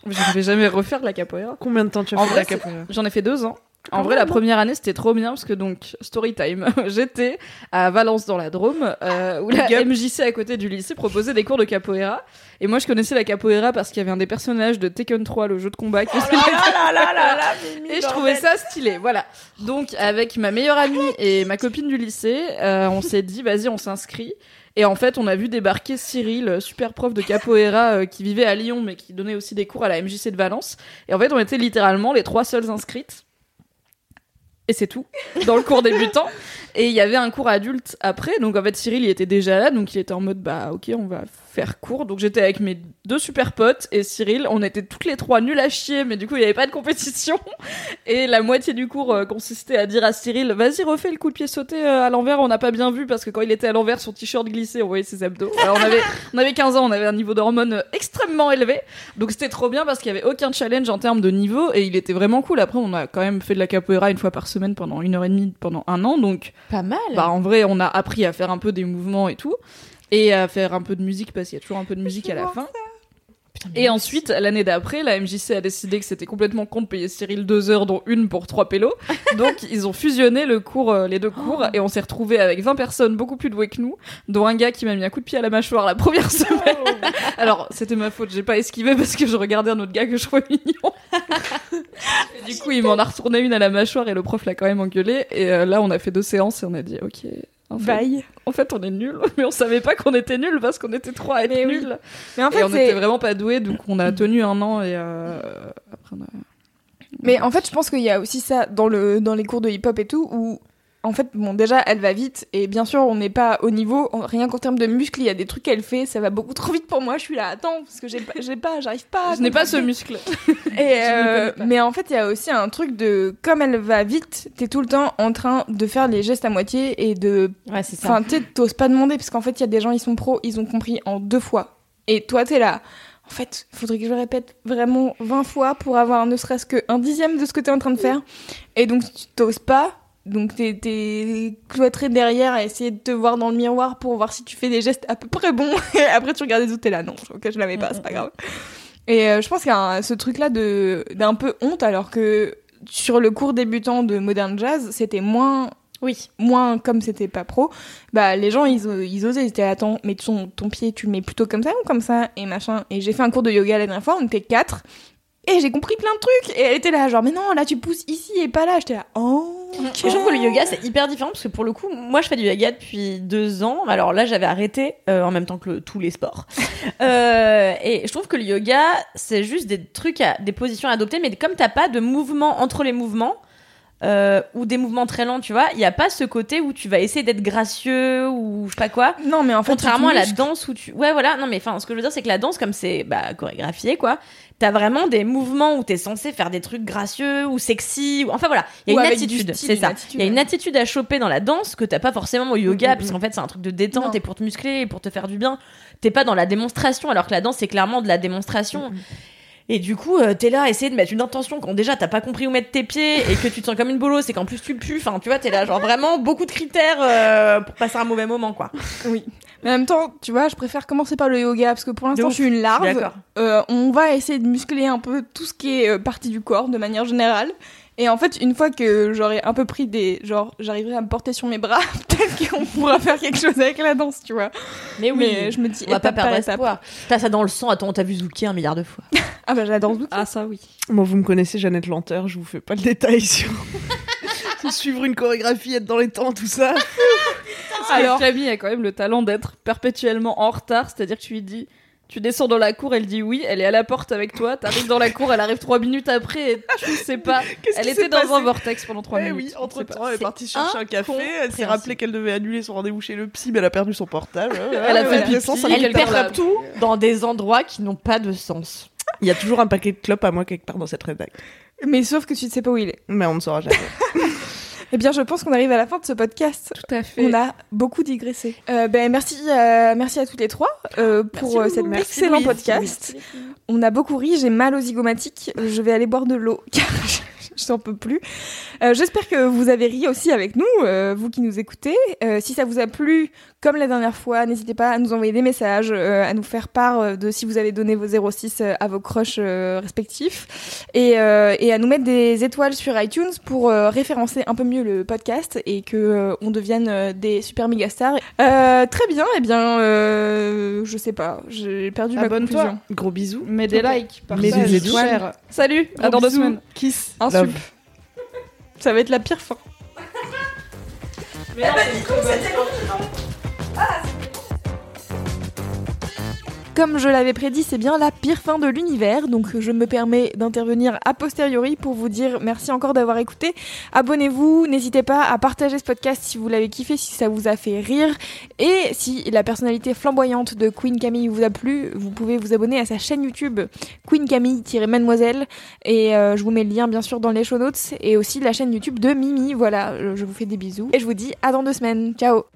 Je ne vais jamais refaire de la capoeira. Combien de temps tu as En fait vrai, la capoeira? J'en ai fait deux ans. En vrai, la première année, c'était trop bien parce que donc, story time, j'étais à Valence dans la Drôme, euh, où la MJC à côté du lycée proposait des cours de capoeira. Et moi, je connaissais la capoeira parce qu'il y avait un des personnages de Tekken 3, le jeu de combat, qui faisait là là là là là, Mimi, et je trouvais ça stylé, voilà. Donc avec ma meilleure amie et ma copine du lycée, euh, on s'est dit vas-y on s'inscrit. Et en fait on a vu débarquer Cyril, super prof de capoeira euh, qui vivait à Lyon mais qui donnait aussi des cours à la MJC de Valence. Et en fait on était littéralement les trois seules inscrites. Et c'est tout, dans le cours débutant. Et il y avait un cours adulte après, donc en fait Cyril il était déjà là, donc il était en mode bah ok on va faire cours. Donc j'étais avec mes deux super potes et Cyril, on était toutes les trois nuls à chier, mais du coup il n'y avait pas de compétition. Et la moitié du cours euh, consistait à dire à Cyril vas-y refais le coup de pied sauté euh, à l'envers, on n'a pas bien vu parce que quand il était à l'envers son t-shirt glissait, on voyait ses abdos. Alors on avait, on avait 15 ans, on avait un niveau d'hormones euh, extrêmement élevé, donc c'était trop bien parce qu'il y avait aucun challenge en termes de niveau. Et il était vraiment cool. Après on a quand même fait de la capoeira une fois par semaine pendant une heure et demie pendant un an, donc Pas mal. bah en vrai on a appris à faire un peu des mouvements et tout et à faire un peu de musique parce qu'il y a toujours un peu de musique à la fin. Et ensuite, l'année d'après, la MJC a décidé que c'était complètement con de payer Cyril deux heures, dont une pour trois pélos. Donc, ils ont fusionné le cours, euh, les deux cours, et on s'est retrouvé avec 20 personnes beaucoup plus douées que nous, dont un gars qui m'a mis un coup de pied à la mâchoire la première semaine. Alors, c'était ma faute, j'ai pas esquivé parce que je regardais un autre gars que je trouvais mignon. Et du coup, il m'en a retourné une à la mâchoire et le prof l'a quand même engueulé. Et euh, là, on a fait deux séances et on a dit, ok. En fait, Bye. en fait, on est nuls, mais on savait pas qu'on était nuls parce qu'on était trois à être Mais oui. nuls. Mais en et fait, on était vraiment pas doués, donc on a tenu un an et euh, après on a... Mais en fait, je pense qu'il y a aussi ça dans, le, dans les cours de hip-hop et tout, où en fait, bon, déjà, elle va vite, et bien sûr, on n'est pas au niveau, en- rien qu'en termes de muscles, il y a des trucs qu'elle fait, ça va beaucoup trop vite pour moi, je suis là, attends, parce que j'ai pas, j'ai pas, j'arrive pas. Je n'ai pas ce muscle. Et euh, mais en fait, il y a aussi un truc de, comme elle va vite, t'es tout le temps en train de faire les gestes à moitié et de Ouais, c'est ça. Enfin, tu sais, t'oses pas demander, parce qu'en fait, il y a des gens, ils sont pros, ils ont compris en deux fois. Et toi, t'es là. En fait, faudrait que je le répète vraiment 20 fois pour avoir ne serait-ce qu'un dixième de ce que t'es en train de faire. Et donc, tu t'oses pas. Donc, t'es, t'es cloîtré derrière à essayer de te voir dans le miroir pour voir si tu fais des gestes à peu près bons. Et après, tu regardes les autres, t'es là. Non, ok, je l'avais pas, c'est pas grave. Et euh, je pense qu'il y a un- ce truc-là de, d'un peu honte, alors que sur le cours débutant de Modern Jazz, c'était moins Oui. moins comme c'était pas pro, bah les gens ils, ils osaient, ils étaient attends, mais ton, ton pied tu le mets plutôt comme ça ou comme ça et machin. Et j'ai fait un cours de yoga la dernière fois, on était quatre et j'ai compris plein de trucs. Et elle était là, genre, mais non, là tu pousses ici et pas là. J'étais là, oh. Je trouve que le yoga c'est hyper différent parce que pour le coup, moi je fais du yoga depuis deux ans. Alors là, j'avais arrêté euh, en même temps que le- tous les sports. Euh, et je trouve que le yoga c'est juste des trucs, à, des positions à adopter, mais comme t'as pas de mouvement entre les mouvements. euh, ou des mouvements très lents, tu vois, il y a pas ce côté où tu vas essayer d'être gracieux ou je sais pas quoi. Non, mais en fait, Contrairement à la danse où tu. Ouais, voilà. Non, mais enfin, ce que je veux dire, c'est que la danse, comme c'est bah, chorégraphié, quoi, t'as vraiment des mouvements où t'es censé faire des trucs gracieux ou sexy. Ou... Enfin, voilà. Il y Ou a une attitude. C'est ça. Il y a une attitude à choper dans la danse que t'as pas forcément au yoga, Mm, mm, puisqu'en fait, c'est un truc de détente Non. et pour te muscler et pour te faire du bien. T'es pas dans la démonstration, alors que la danse, c'est clairement de la démonstration. Mm, Et du coup, euh, t'es là à essayer de mettre une intention quand déjà t'as pas compris où mettre tes pieds et que tu te sens comme une bolosse et qu'en plus tu pues. Enfin, tu vois, t'es là, genre vraiment beaucoup de critères euh, pour passer un mauvais moment, quoi. Oui. Mais en même temps, tu vois, je préfère commencer par le yoga parce que pour l'instant, je suis une larve. Euh, on va essayer de muscler un peu tout ce qui est euh, partie du corps de manière générale. Et en fait, une fois que j'aurai un peu pris des. Genre, j'arriverai à me porter sur mes bras, peut-être qu'on pourra faire quelque chose avec la danse, tu vois. Mais oui. Mais je me dis, On va pas perdre espoir. T'as ça dans le sang. Attends, t'as vu Zouki un milliard de fois. Ah bah j'adore Zouki. Ah, ça oui. Moi, vous me connaissez, Jeannette Lenteur, je vous fais pas le détail sur suivre une chorégraphie, être dans les temps, tout ça. Alors, Camille a quand même le talent d'être perpétuellement en retard, c'est-à-dire que tu lui dis. Tu descends dans la cour, elle dit oui, elle est à la porte avec toi, t'arrives dans la cour, elle arrive trois minutes après et tu ne sais pas. Elle était dans un vortex pendant trois Eh minutes. oui, entre temps, elle est partie chercher un café, elle s'est incompréhensible. rappelé qu'elle devait annuler son rendez-vous chez le psy, mais elle a perdu son portable. Elle a fait Ouais, pipi, elle Elle perd l'a- tout dans des endroits qui n'ont pas de sens. Il y a toujours un paquet de clopes à moi quelque part dans cette rédac. Mais sauf que tu ne sais pas où il est. Mais on ne saura jamais. Eh bien, je pense qu'on arrive à la fin de ce podcast. Tout à fait. On a beaucoup digressé. Euh, ben, merci, euh, merci à toutes les trois euh, pour cet excellent podcast. On a beaucoup ri, j'ai mal aux zygomatiques. Je vais aller boire de l'eau car je, je n'en peux plus. J'espère que vous avez ri aussi avec nous, vous qui nous écoutez. Si ça vous a plu, comme la dernière fois, n'hésitez pas à nous envoyer des messages, euh, à nous faire part euh, de si vous avez donné vos 06 euh, à vos crushs euh, respectifs et, euh, et à nous mettre des étoiles sur iTunes pour euh, référencer un peu mieux le podcast et que euh, on devienne des super méga stars. Euh, très bien, et bien, euh, je sais pas, j'ai perdu ma Abonne-toi. conclusion. Gros bisous. Mets des likes, Mets partage, des étoiles. share. Salut, à Gros dans deux semaines. Kiss. Un sup. Ça va être la pire fin. Comme je l'avais prédit, c'est bien la pire fin de l'univers, donc je me permets d'intervenir a posteriori pour vous dire merci encore d'avoir écouté. Abonnez-vous, n'hésitez pas à partager ce podcast si vous l'avez kiffé, si ça vous a fait rire, et si la personnalité flamboyante de Queen Camille vous a plu, vous pouvez vous abonner à sa chaîne YouTube Queen Camille-Mademoiselle, et euh, je vous mets le lien bien sûr dans les show notes, et aussi la chaîne YouTube de Mimi. Voilà, je vous fais des bisous, et je vous dis à dans deux semaines. Ciao